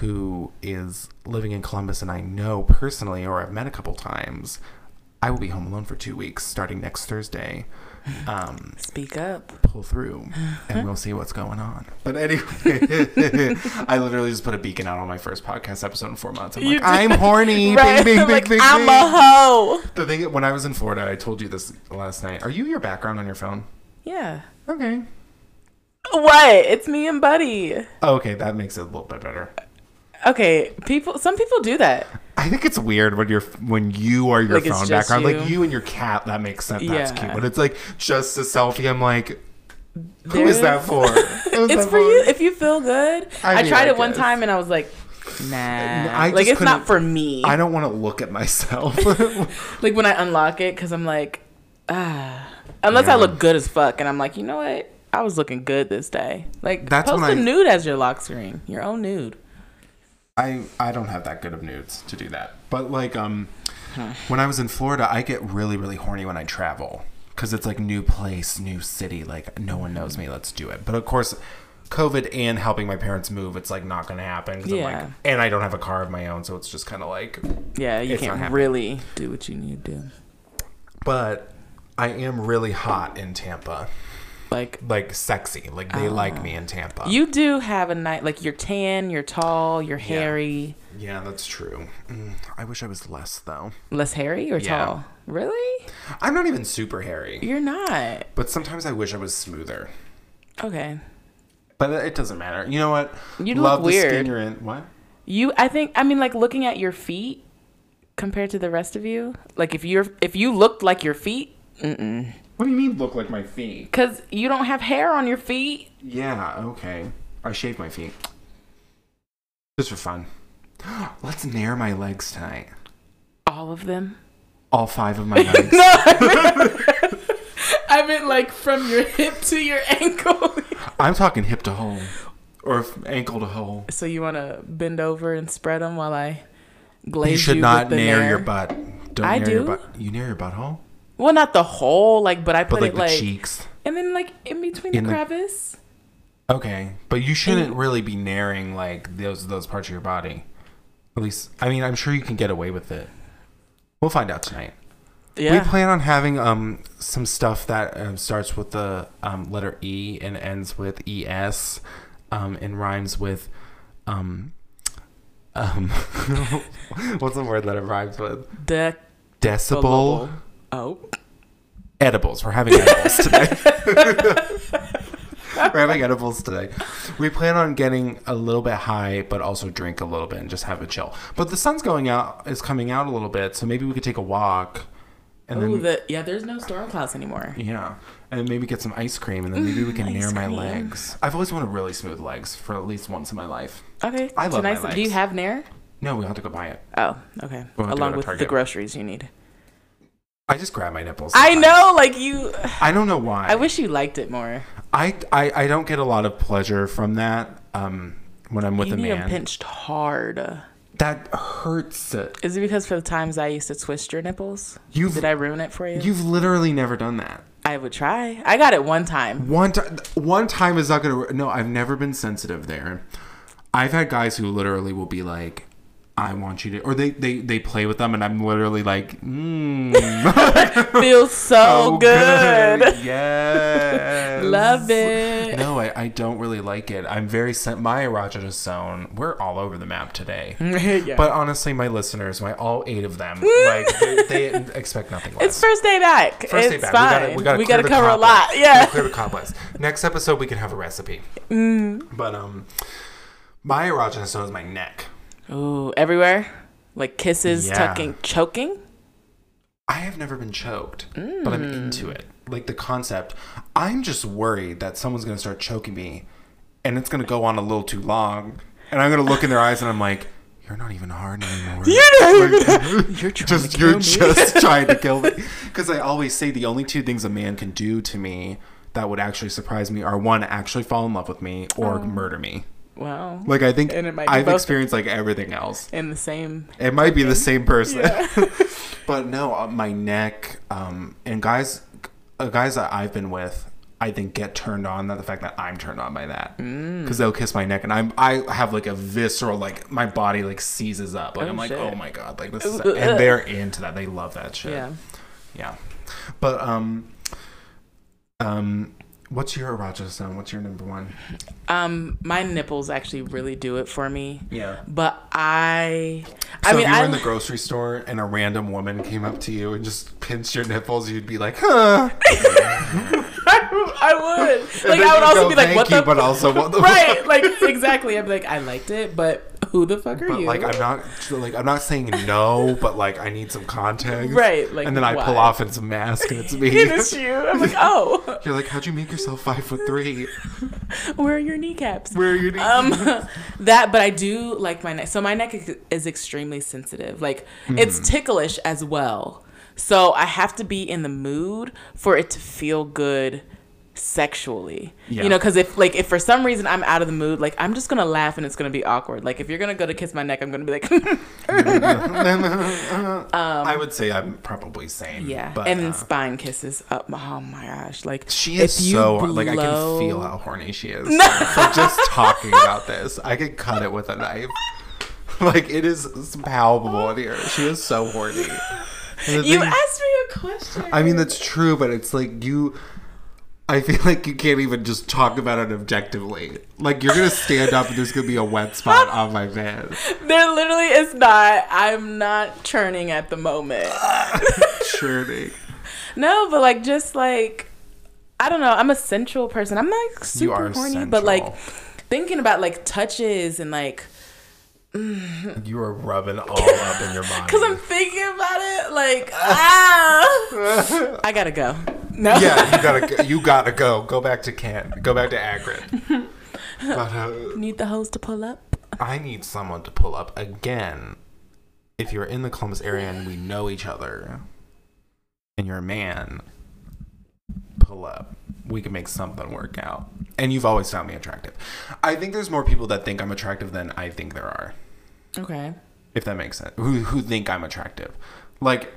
who is living in Columbus, and I know personally, or I've met a couple times, I will be home alone for two weeks starting next Thursday. Um, Speak up. pull through and we'll see what's going on. But anyway, I literally just put a beacon out on my first podcast episode in four months. I'm like. I'm horny. Right. Bing, bing, bing, like, bing, I'm bing. a hoe. The thing when I was in Florida, I told you this last night. Are you your background on your phone? Yeah. Okay. What? It's me and Buddy. Oh, okay, that makes it a little bit better. Okay, people. Some people do that. I think it's weird when you're when you are your Like, phone background, like you. you and your cat. That makes sense. That's cute. But it's like just a selfie. I'm like, who is that for? Is It's that for you if you feel good. I I, tried I it one time and I was like, nah. I like it's not for me. I don't want to look at myself. like when I unlock it because I'm like, ah. Unless Yeah. I look good as fuck and I'm like, you know what? I was looking good this day. Like That's post a I- nude as your lock screen. Your own nude. I I don't have that good of nudes to do that. But like um when I was in Florida, I get really really horny when I travel cuz it's like new place, new city, like no one knows me, let's do it. But of course COVID and helping my parents move, it's like not going to happen Yeah. like and I don't have a car of my own, so it's just kind of like Yeah, you can't really do what you need to do. but I am really hot in Tampa. Like Like sexy. Like they like me in Tampa. you do have a night. Like you're tan, you're tall, you're hairy. yeah, that's true. Mm, I wish I was less though. Less hairy or Yeah. tall? Really? I'm not even super hairy, You're not. but sometimes I wish I was smoother. Okay. But it doesn't matter. You know what? You look the skin you're in. What? You, I think, I mean, like looking at your feet compared to the rest of you. Like if you're, if you looked like your feet, mm-mm. What do you mean look like my feet? Cause you don't have hair on your feet. Yeah, okay. I shave my feet. Just for fun. Let's nair my legs tonight. All of them. All five of my legs. No, I meant, I meant like from your hip to your ankle. I'm talking hip to hole. Or ankle to hole. so you want to bend over and spread them while I glaze You should you not nair nair? your butt. Don't I nair your butt. You nair your butthole? Well, not the whole, like, but I But put like it the like, cheeks. and then like in between In the the- crevice. Okay, but you shouldn't really be nairing like those those parts of your body. At least, I mean, I'm sure you can get away with it. We'll find out tonight. Yeah. We plan on having um some stuff that um, starts with the um, letter E and ends with es, um, and rhymes with um um what's the word that it rhymes with? the Decibel Oh. edibles. We're having edibles today. We're having edibles today. We plan on getting a little bit high, but also drink a little bit and just have a chill. But the sun's going out, is coming out a little bit, so maybe we could take a walk, and Oh, then the yeah. There's no storm clouds anymore. yeah, and maybe get some ice cream, and then maybe we can nair my cream. legs. I've always wanted really smooth legs for at least once in my life. Okay. I love my nice. Do you have Nair? No, we will have to go buy it. Oh, okay. We'll Along with the groceries you need. I just grab my nipples. I know, like you. I don't know why. I wish you liked it more. I, I I don't get a lot of pleasure from that. Um, when I'm with you a need man, them pinched hard. that hurts. Is it because for the times I used to twist your nipples? You've Did I ruin it for you? you've literally never done that. I would try. I got it one time. One time, one time is not gonna. No, I've never been sensitive there. I've had guys who literally will be like, I want you to, or they they they play with them, and I'm literally like, mm, Feels so oh, good. yes, Love it. No, I, I don't really like it. I'm very my erogenous zone. We're all over the map today. yeah. But honestly, my listeners, my all eight of them, like they, they expect nothing less. it's first day back. First it's day back. fine. We gotta, we gotta, we clear gotta the cover a lot. Yeah. clear the cobwebs. Next episode, we can have a recipe. Mm. But um, my erogenous zone is my neck. Ooh, everywhere. Like kisses, Yeah. tucking, choking. I have never been choked, but I'm mm. into it. Like the concept. I'm just worried that someone's gonna start choking me, and it's gonna go on a little too long, and I'm gonna look in their eyes and I'm like, "You're not even hard anymore." You're trying just to you're kill me. just trying to kill me because i always say the only two things a man can do to me that would actually surprise me are one actually fall in love with me or oh. murder me wow. like i think And it might i've experienced like everything else In the same. it might be the same person but no uh, my neck um and guys uh, guys that i've been with I think get turned on that the fact that I'm turned on by that Mm. because they'll kiss my neck and I'm I have like a visceral like my body like seizes up like Oh, I'm like shit. oh my god like this is Ooh, and ugh. they're into that they love that shit Yeah. yeah. But um um what's your erogenous zone? What's your number one? Um, my nipples actually really do it for me. Yeah. But I, So I mean, if you were I, in the grocery store and a random woman came up to you and just pinched your nipples, you'd be like, huh. I would. Like, I would also go, be like, what you," the? but also what the right. Like, exactly. I'd be like, I liked it, but who the fuck are But you? like I'm not like I'm not saying no, but like I need some context. Right, like, and then I pull off it's a mask and it's me. and it is you. I'm like, oh, You're like, how'd you make yourself five foot three? where are your kneecaps? Where are your um that but i do like my neck so my neck is- extremely sensitive like Mm-hmm. it's ticklish as well so i have to be in the mood for it to feel good sexually Yeah. you know because if like if for some reason i'm out of the mood like i'm just gonna laugh and it's gonna be awkward like if you're gonna go to kiss my neck i'm gonna be like I would say I'm probably same. yeah But, and then uh, spine kisses up oh my gosh like She is if you so like I can feel how horny she is. For just talking about this, I could cut it with a knife. Like it is palpable in here. She is so horny. You thing- asked me a question I mean that's true, but it's like you. I feel like you can't even just talk about it objectively. Like you're gonna stand up and there's gonna be a wet spot on my bed. there literally is not i'm not churning at the moment Churning. No, but like just like I don't know. I'm a sensual person. I'm not like, super horny, but like thinking about like touches and like You are rubbing all up in your body. because I'm thinking about it. Like ah, I gotta go. No. yeah, you gotta go, you gotta go. Go back to Kent. Go back to Akron. But uh, Need the hoes to pull up. I need someone to pull up again. If you're in the Columbus area and we know each other, and you're a man, pull up. We can make something work out. And you've always found me attractive. I think there's more people that think I'm attractive than I think there are. Okay. If that makes sense. Who who think I'm attractive. Like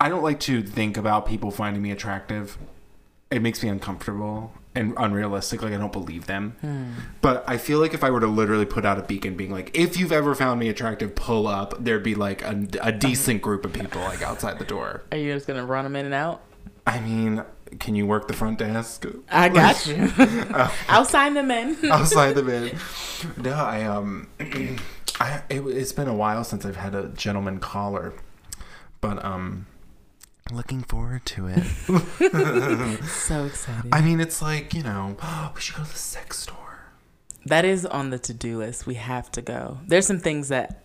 I don't like to think about people finding me attractive. It makes me uncomfortable and unrealistic. Like I don't believe them. Hmm. But I feel like if I were to literally put out a beacon, being like, "If you've ever found me attractive, pull up," there'd be like a, a decent group of people like outside the door. Are you just gonna run them in and out? I mean, can you work the front desk? I got you. I'll sign them in. I'll sign them in. No, I um, I it, it's been a while since I've had a gentleman caller, but um, looking forward to it. so excited. I mean, it's like you know, we should go to the sex store. that is on the to-do list. We have to go. There's some things that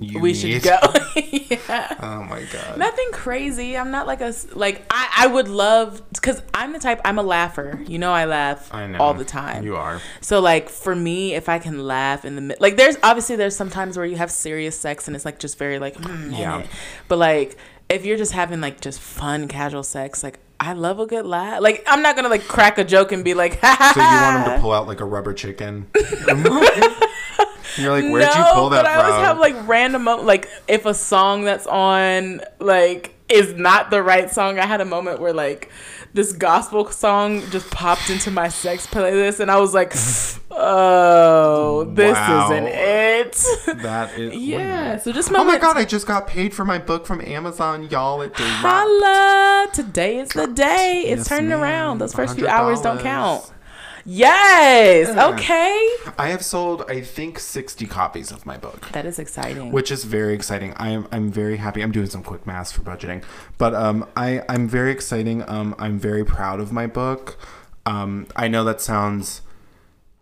You we need- should go. yeah. Oh my god. Nothing crazy. I'm not like a like I I would love because I'm the type I'm a laugher. You know I laugh I know all the time. You are. So like for me, if I can laugh in the mid, like there's obviously there's some times where you have serious sex and it's like just very like mm, Yeah. yeah. But like if you're just having like just fun casual sex, like I love a good laugh. Like I'm not gonna like crack a joke and be like, ha ha. So you want him to pull out like a rubber chicken? You're like, where'd you pull that but I from? always have like random like if a song that's on like is not the right song. I had a moment where like this gospel song just popped into my sex playlist and I was like, oh, this Wow. isn't it. That is yeah. So just Oh my god, I just got paid for my book from Amazon, y'all. It. Holla! Today is the day. It's Yes, turning ma'am. around. Those first few hours don't count. Yes. Yeah. Okay. I have sold, I think, 60 copies of my book. That is exciting. which is very exciting. I am I'm very happy. I'm doing some quick math for budgeting, but um, I I'm very exciting. Um, I'm very proud of my book. Um, I know that sounds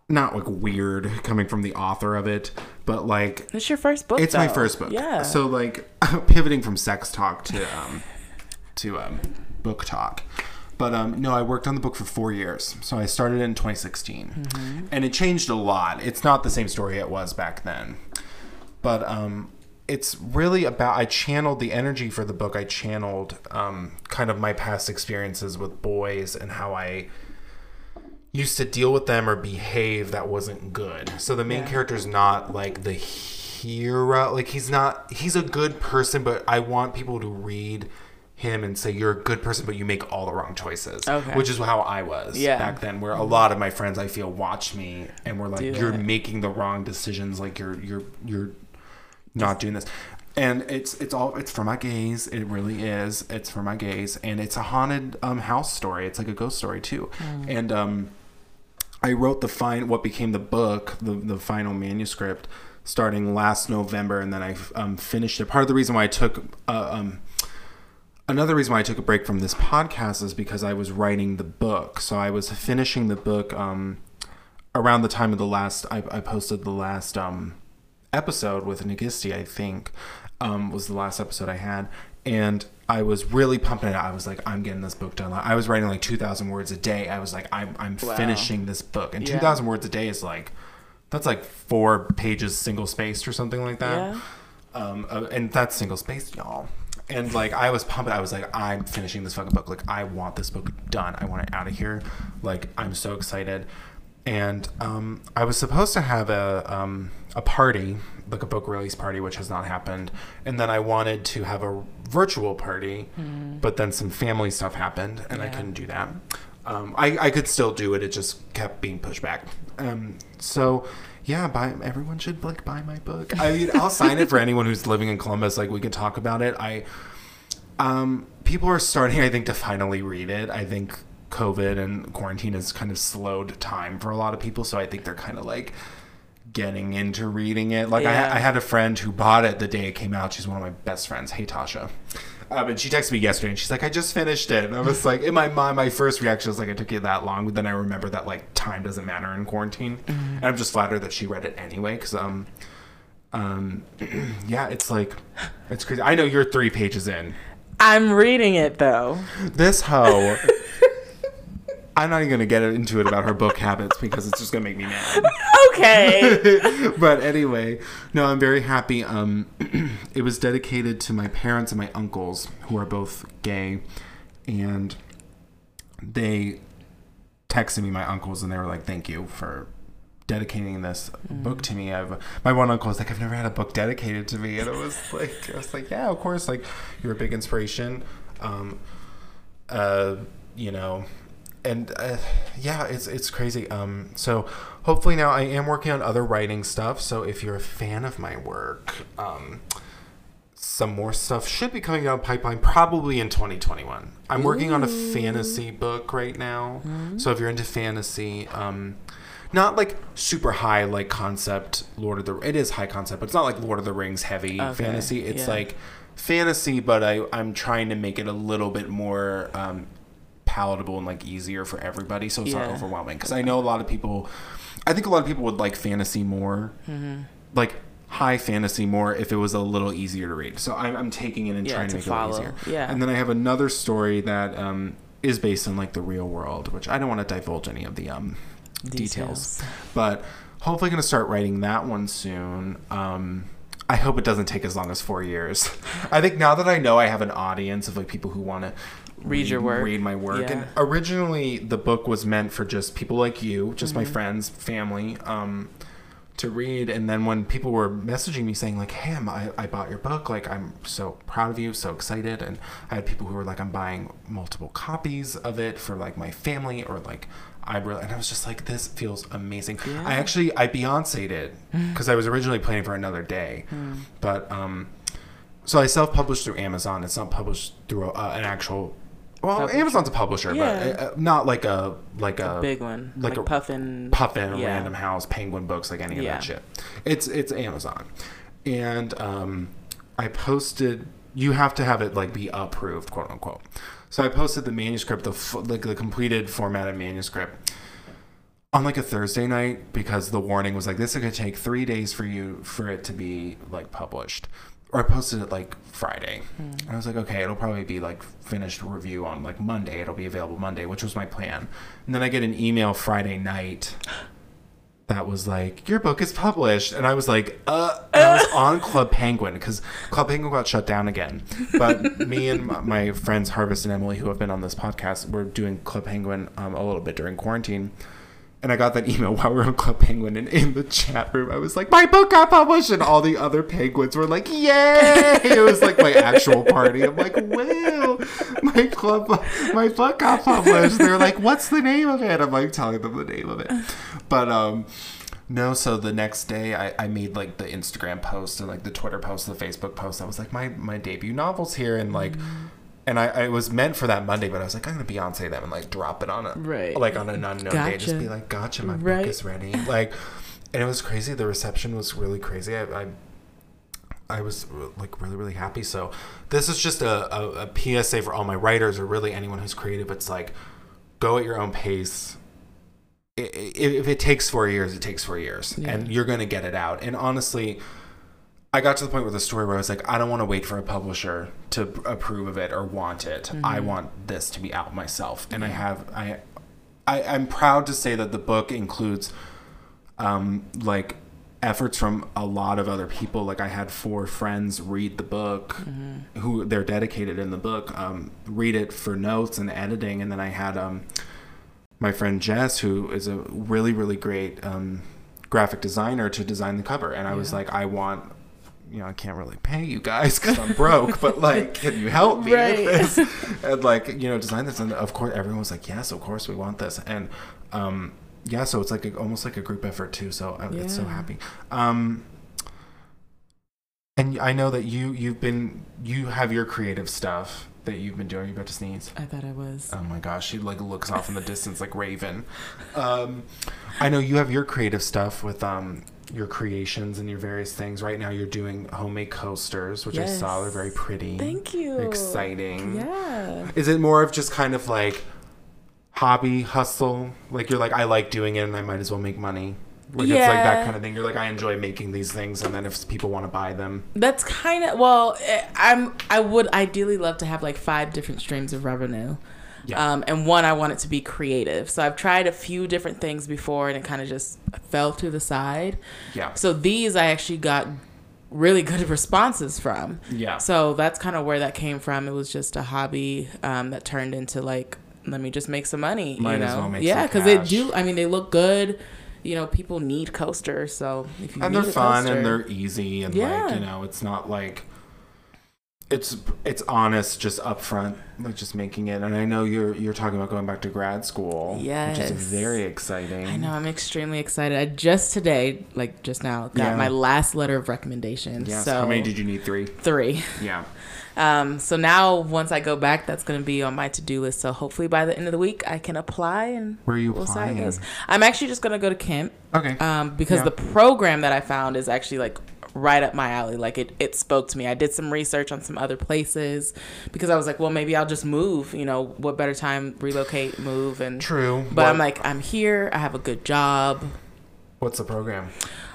not like weird coming from the author of it, but like it's your first book. it's my first book. Yeah. So like pivoting from sex talk to um to um book talk. But um no, I worked on the book for 4 years. So I started in 2016. Mm-hmm. And it changed a lot. It's not the same story it was back then. But um it's really about I channeled the energy for the book. I channeled um kind of my past experiences with boys and how I used to deal with them or behave that wasn't good. So the main Yeah. character's not like the hero. Like he's not he's a good person, but I want people to read him and say you're a good person but you make all the wrong choices. Okay. Which is how I was Yeah. back then where a lot of my friends I feel watch me and were like Do you're making the wrong decisions like you're you're you're not doing this. And it's it's all it's for my gays. It really is. It's for my gays, and it's a haunted um, house story. It's like a ghost story too. And um, I wrote the fine what became the book, the the final manuscript, starting last November, and then I um, finished it. Part of the reason why I took uh, um, another reason why I took a break from this podcast is because I was writing the book. So I was finishing the book um, around the time of the last. I, I posted the last um, episode with Nagisti, I think, um, was the last episode I had. And I was really pumping it. I was like, I'm getting this book done. I was writing like 2,000 words a day. I was like, I'm, I'm Wow. finishing this book. And Yeah. 2,000 words a day is like, that's like four pages single spaced or something like that. Yeah. Um, uh, and that's single spaced, y'all. And like I was pumping, I was like, I'm finishing this fucking book. Like I want this book done. I want it out of here. Like I'm so excited. And um, I was supposed to have a um, a party, like a book release party, which has not happened. And then I wanted to have a virtual party, but then some family stuff happened, and I couldn't do that. Um, I, I could still do it. It just kept being pushed back. Um, so yeah, buy everyone should like buy my book. I mean, I'll sign it for anyone who's living in Columbus. Like we could talk about it. I um, people are starting, I think, to finally read it. I think COVID and quarantine has kind of slowed time for a lot of people, so I think they're kind of like getting into reading it. Like Yeah. I, I had a friend who bought it the day it came out. She's one of my best friends. Hey Tasha. Um, and she texted me yesterday and she's like, I just finished it. And I was like, in my mind, my first reaction was like, it took you that long. But then I remember that like time doesn't matter in quarantine. And I'm just flattered that she read it anyway. Cause, um, um, yeah, it's like, it's crazy. I know you're three pages in. I'm reading it though. This hoe. I'm not even gonna get into it about her book habits because it's just gonna make me mad. Okay. but anyway, no, I'm very happy. Um, it was dedicated to my parents and my uncles, who are both gay, and they texted me, my uncles, and they were like, "Thank you for." dedicating this book to me I've my one uncle was like I've never had a book dedicated to me and it was like I was like yeah of course like you're a big inspiration um uh you know and uh, yeah it's it's crazy um so hopefully now i am working on other writing stuff so if you're a fan of my work um some more stuff should be coming down pipeline probably in 2021 i'm working on a fantasy book right now so if you're into fantasy um not like super high like concept lord of the it is high concept but it's not like lord of the rings heavy Okay, fantasy. It's yeah. like fantasy but i i'm trying to make it a little bit more um palatable and like easier for everybody so it's not overwhelming because i know a lot of people i think a lot of people would like fantasy more Mm-hmm. like high fantasy more if it was a little easier to read so i'm, I'm taking it and Yeah, trying to to make follow. it easier Yeah. and then i have another story that um is based on like the real world which i don't want to divulge any of the um details, Details. but hopefully going to start writing that one soon um I hope it doesn't take as long as four years. I think now that I know I have an audience of like people who want to Read your work. read my work, Yeah. and originally the book was meant for just people like you, just Mm-hmm. my friends, family, um, to read. And then when people were messaging me saying like, "Hey, I, I bought your book. Like, I'm so proud of you, so excited," and I had people who were like, "I'm buying multiple copies of it for like my family," or like, I really, and I was just like, this feels amazing. I actually, I Beyonce'd it because I was originally planning for another day, but um, so I self-published through Amazon. It's not published through uh, an actual. Well, Publisher. Amazon's a publisher, Yeah. but uh, not like a like a, Big one, like like, a Puffin. Puffin, yeah. Random House, Penguin Books, like any of Yeah. that shit. It's it's Amazon, and um, I posted. You have to have it like be approved, quote unquote. So I posted the manuscript, the like the completed formatted manuscript, on like a Thursday night because the warning was like this is gonna take three days for you for it to be like published. Or I posted it like Friday. And I was like, okay, it'll probably be like finished review on like Monday. It'll be available Monday, which was my plan. And then I get an email Friday night that was like, your book is published. And I was like, uh, and I was on Club Penguin because Club Penguin got shut down again. But me and my, my friends Harvest and Emily, who have been on this podcast, were doing Club Penguin um, a little bit during quarantine. And I got that email while we were on Club Penguin, and in the chat room, I was like, "My book got published," and all the other penguins were like, "Yay!" It was like my actual party. I'm like, "Wow, my club, my book got published." They're like, "What's the name of it?" I'm like telling them the name of it, but um, no. So the next day, I, I made like the Instagram post and like the Twitter post, the Facebook post. I was like, "My my debut novel's here," and like. And I, I was meant for that Monday, but I was like, I'm gonna Beyonce them and like drop it on a Right. like on an unknown day, just be like, gotcha, my Right. book is ready. Like, and it was crazy. The reception was really crazy. I, I, I was like really, really happy. So this is just a, a, a PSA for all my writers or really anyone who's creative. It's like, go at your own pace. If it takes four years, it takes four years, Yeah. and you're gonna get it out. And honestly, I got to the point with the story where I was like, I don't want to wait for a publisher to approve of it or want it. I want this to be out myself, and I have I, I I'm proud to say that the book includes, um, like efforts from a lot of other people. Like I had four friends read the book, who they're dedicated in the book, um, read it for notes and editing, and then I had um, my friend Jess, who is a really really great um, graphic designer, to design the cover, and I was like, I want. You know, I can't really pay you guys because I'm broke, but like, can you help me Right. with this? And like, you know, design this, and of course, everyone was like, "Yes, of course, we want this." And um, yeah, so it's like a, almost like a group effort too. So I'm it's so happy. Um, and I know that you you've been you have your creative stuff that you've been doing. You about to sneeze? I thought I was. Oh my gosh, she like looks off in the distance like Raven. Um, I know you have your creative stuff with um your creations and your various things. Right now, you're doing homemade coasters, which I saw are very pretty. Thank you. Exciting. Yeah. Is it more of just kind of like hobby hustle? Like you're like I like doing it and I might as well make money. Like it's like that kind of thing. You're like I enjoy making these things and then if people want to buy them, That's kind of well. eh, I'm. I would ideally love to have like five different streams of revenue. Yeah. Um, and one, I want it to be creative. So I've tried a few different things before, and it kind of just fell to the side. yeah, So these, I actually got really good responses from. yeah, So that's kind of where that came from. It was just a hobby um, that turned into like, let me just make some money. Might you as know? well make yeah, because they do. I mean, they look good. You know, people need coasters, so if you and need they're fun coaster- and they're easy and like Yeah. you know it's not like it's it's honest just upfront like just making it and i know you're you're talking about going back to grad school which is Yes. very exciting I know. I'm extremely excited. I just today, like just now, got Yeah. my last letter of recommendation. yes So how many did you need three three. yeah Um, so now once I go back, that's going to be on my to do list. So hopefully by the end of the week, I can apply and where are you we'll see how it applying. I'm actually just going to go to Kent okay um, because Yeah. the program that I found is actually like right up my alley. Like it, it spoke to me. I did some research on some other places because I was like, well, maybe I'll just move. You know, what better time relocate, move, and true But I'm like, I'm here. I have a good job. what's the program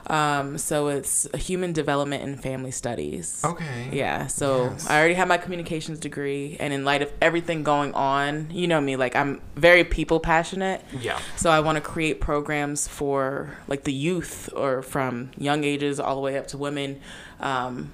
Um, so it's human development and family studies. okay Yeah, so Yes. I already have my communications degree, and in light of everything going on, you know me, like I'm very people passionate. yeah So I want to create programs for like the youth, or from young ages all the way up to women. Um,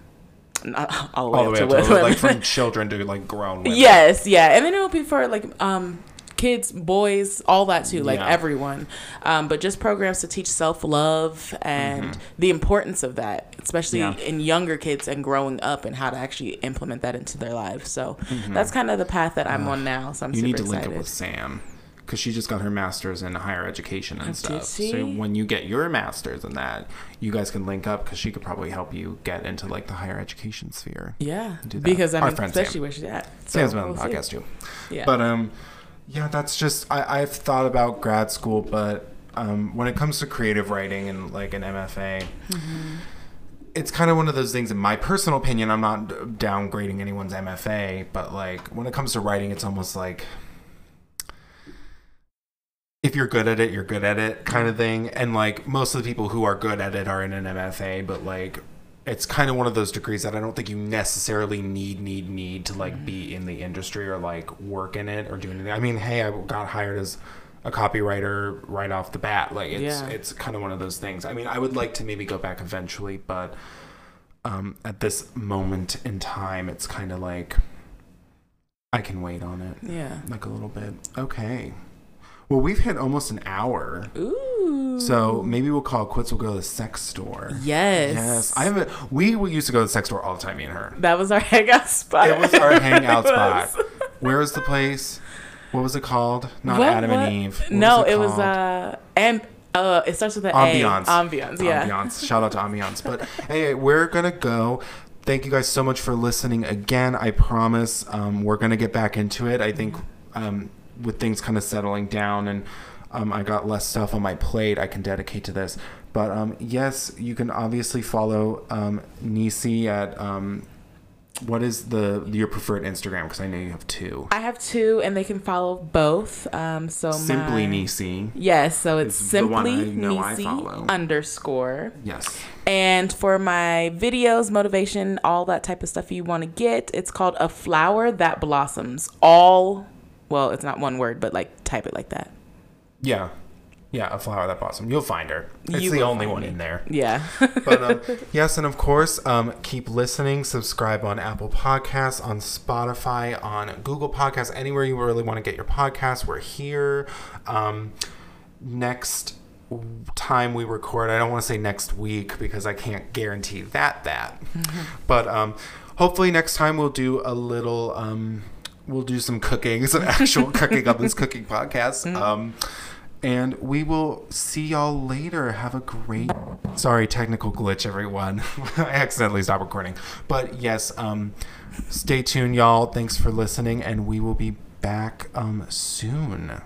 all the way all the up way to up to women. like from children to like grown women Yes, yeah, and then it'll be for like um kids, boys, all that too, like Yeah. everyone. Um, but just programs to teach self love and the importance of that, especially Mm-hmm. Yeah. in younger kids and growing up, and how to actually implement that into their lives. So that's kind of the path that I'm on now. So I'm Mm-hmm. you super need to link excited. up with sam because she just got her master's in higher education and did stuff. So when you get your master's in that, you guys can link up because she could probably help you get into like the higher education sphere. Yeah, Do that. because I Our friend especially Sam. where she's at. So Sam's been on the we'll see. podcast too. Yeah, But um, yeah, that's just I, I've thought about grad school, but um, when it comes to creative writing and like an MFA, Mm-hmm. it's kind of one of those things. In my personal opinion, I'm not downgrading anyone's MFA, but like when it comes to writing, it's almost like if you're good at it, you're good at it, kind of thing. And like most of the people who are good at it are in an MFA, but like it's kind of one of those degrees that I don't think you necessarily need, need, need to like be in the industry or like work in it or do anything. I mean, hey, I got hired as a copywriter right off the bat. Like it's Yeah. it's kind of one of those things. I mean, I would like to maybe go back eventually, but um, at this moment in time, it's kind of like I can wait on it yeah. like a little bit. Okay. Well, we've hit almost an hour. Ooh. So maybe we'll call quits. We'll go to the sex store. yes, Yes, I haven't. We we used to go to the sex store all the time. Me and her. That was our hangout spot. It was our hangout spot. Where was the place? What was it called? Not What- Adam what- and Eve. What no, it was uh, and uh, it starts with an Ambiance. A. Ambiance. Yeah. Ambiance. Shout out to Ambiance. But hey, we're gonna go. Thank you guys so much for listening again. I promise um, we're gonna get back into it. I think um, with things kind of settling down and um, I got less stuff on my plate, I can dedicate to this. But um, yes, you can obviously follow um, Nisi at um, what is the your preferred Instagram? Because I know you have two. I have two, and they can follow both. Um, so Simply my, Nisi. Yes, so it's is simply Nisi underscore. Yes. And for my videos, motivation, all that type of stuff you want to get, it's called A Flower That Blossoms. All, well, it's not one word, but like type it like that. Yeah. Yeah, a flower that blossom. You'll find her. It's You the only one it. in there. Yeah. but um, yes, and of course, um, keep listening. Subscribe on Apple Podcasts, on Spotify, on Google Podcasts, anywhere you really want to get your podcast. We're here. Um, next time we record, I don't want to say next week because I can't guarantee that that. But um, hopefully next time we'll do a little. We'll do some cooking, some actual cooking on this cooking podcast. Um, and we will see y'all later. Have a great. Sorry, technical glitch, everyone. I accidentally stopped recording. But yes, um, stay tuned, y'all. Thanks for listening, and we will be back um, soon.